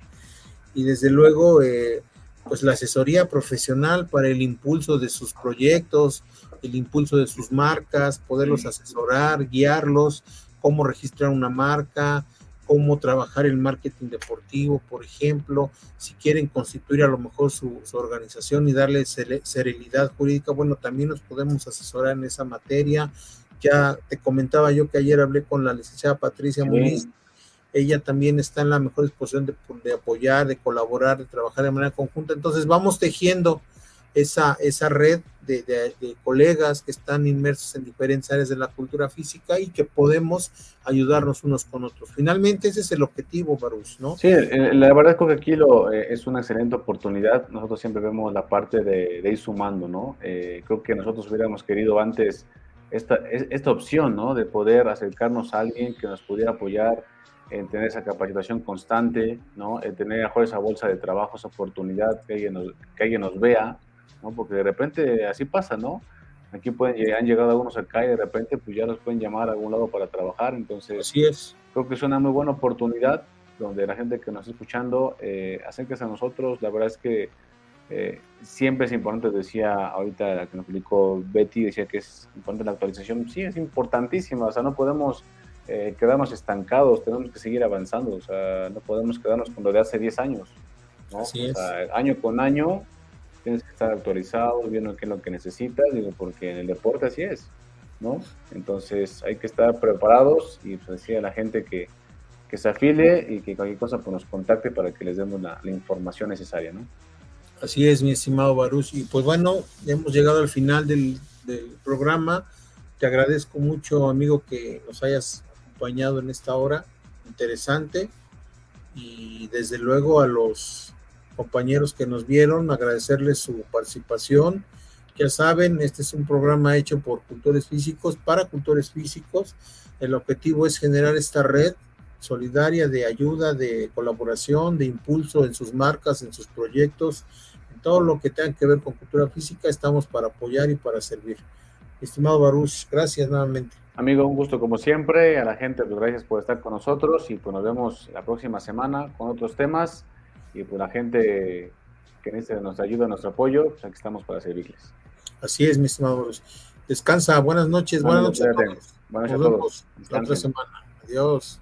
Y desde luego eh, pues la asesoría profesional para el impulso de sus proyectos, el impulso de sus marcas, poderlos asesorar, guiarlos, cómo registrar una marca, cómo trabajar el marketing deportivo, por ejemplo, si quieren constituir a lo mejor su, organización y darle serenidad jurídica, bueno, también nos podemos asesorar en esa materia. Ya te comentaba yo que ayer hablé con la licenciada Patricia Muniz ella también está en la mejor disposición de, apoyar, de colaborar, de trabajar de manera conjunta. Entonces vamos tejiendo esa, esa red de, colegas que están inmersos en diferentes áreas de la cultura física y que podemos ayudarnos unos con otros. Finalmente ese es el objetivo, Barus, ¿no? Sí, la verdad es que aquí lo, eh, es una excelente oportunidad. Nosotros siempre vemos la parte de, ir sumando, ¿no? Eh, creo que nosotros hubiéramos querido antes esta, esta opción, ¿no? De poder acercarnos a alguien que nos pudiera apoyar en tener esa capacitación constante, ¿no? En tener mejor esa bolsa de trabajo, esa oportunidad, que alguien nos, que alguien nos vea, ¿no? Porque de repente así pasa, ¿no? Aquí pueden, han llegado algunos acá y de repente pues ya los pueden llamar a algún lado para trabajar, entonces así es. creo que es una muy buena oportunidad donde la gente que nos está escuchando, eh, acérquese a nosotros, la verdad es que eh, siempre es importante, decía ahorita que nos publicó Betty, decía que es importante la actualización, sí, es importantísima, o sea, no podemos eh, quedarnos estancados, tenemos que seguir avanzando, o sea, no podemos quedarnos con lo de hace 10 años, ¿no? o sea, año con año tienes que estar actualizado, viendo qué es lo que necesitas, digo, porque en el deporte así es, ¿no? Entonces hay que estar preparados y pues decía a la gente que, que se afile y que cualquier cosa pues, nos contacte para que les demos la, la información necesaria, ¿no? Así es, mi estimado Baruch. Y pues bueno, hemos llegado al final del, del programa. Te agradezco mucho, amigo, que nos hayas acompañado en esta hora interesante y desde luego a los compañeros que nos vieron, agradecerles su participación. Ya saben, este es un programa hecho por cultores físicos para cultores físicos. El objetivo es generar esta red solidaria de ayuda, de colaboración, de impulso en sus marcas, en sus proyectos, en todo lo que tenga que ver con cultura física, estamos para apoyar y para servir. Estimado Baruch, gracias nuevamente. Amigo, un gusto como siempre. A la gente, pues gracias por estar con nosotros y pues nos vemos la próxima semana con otros temas. Y pues la gente que necesita nuestra ayuda, nuestro apoyo, pues aquí estamos para servirles. Así es, mi estimado. Descansa, buenas noches, buenas, noches. Buenas noches a todos. La otra semana. Adiós.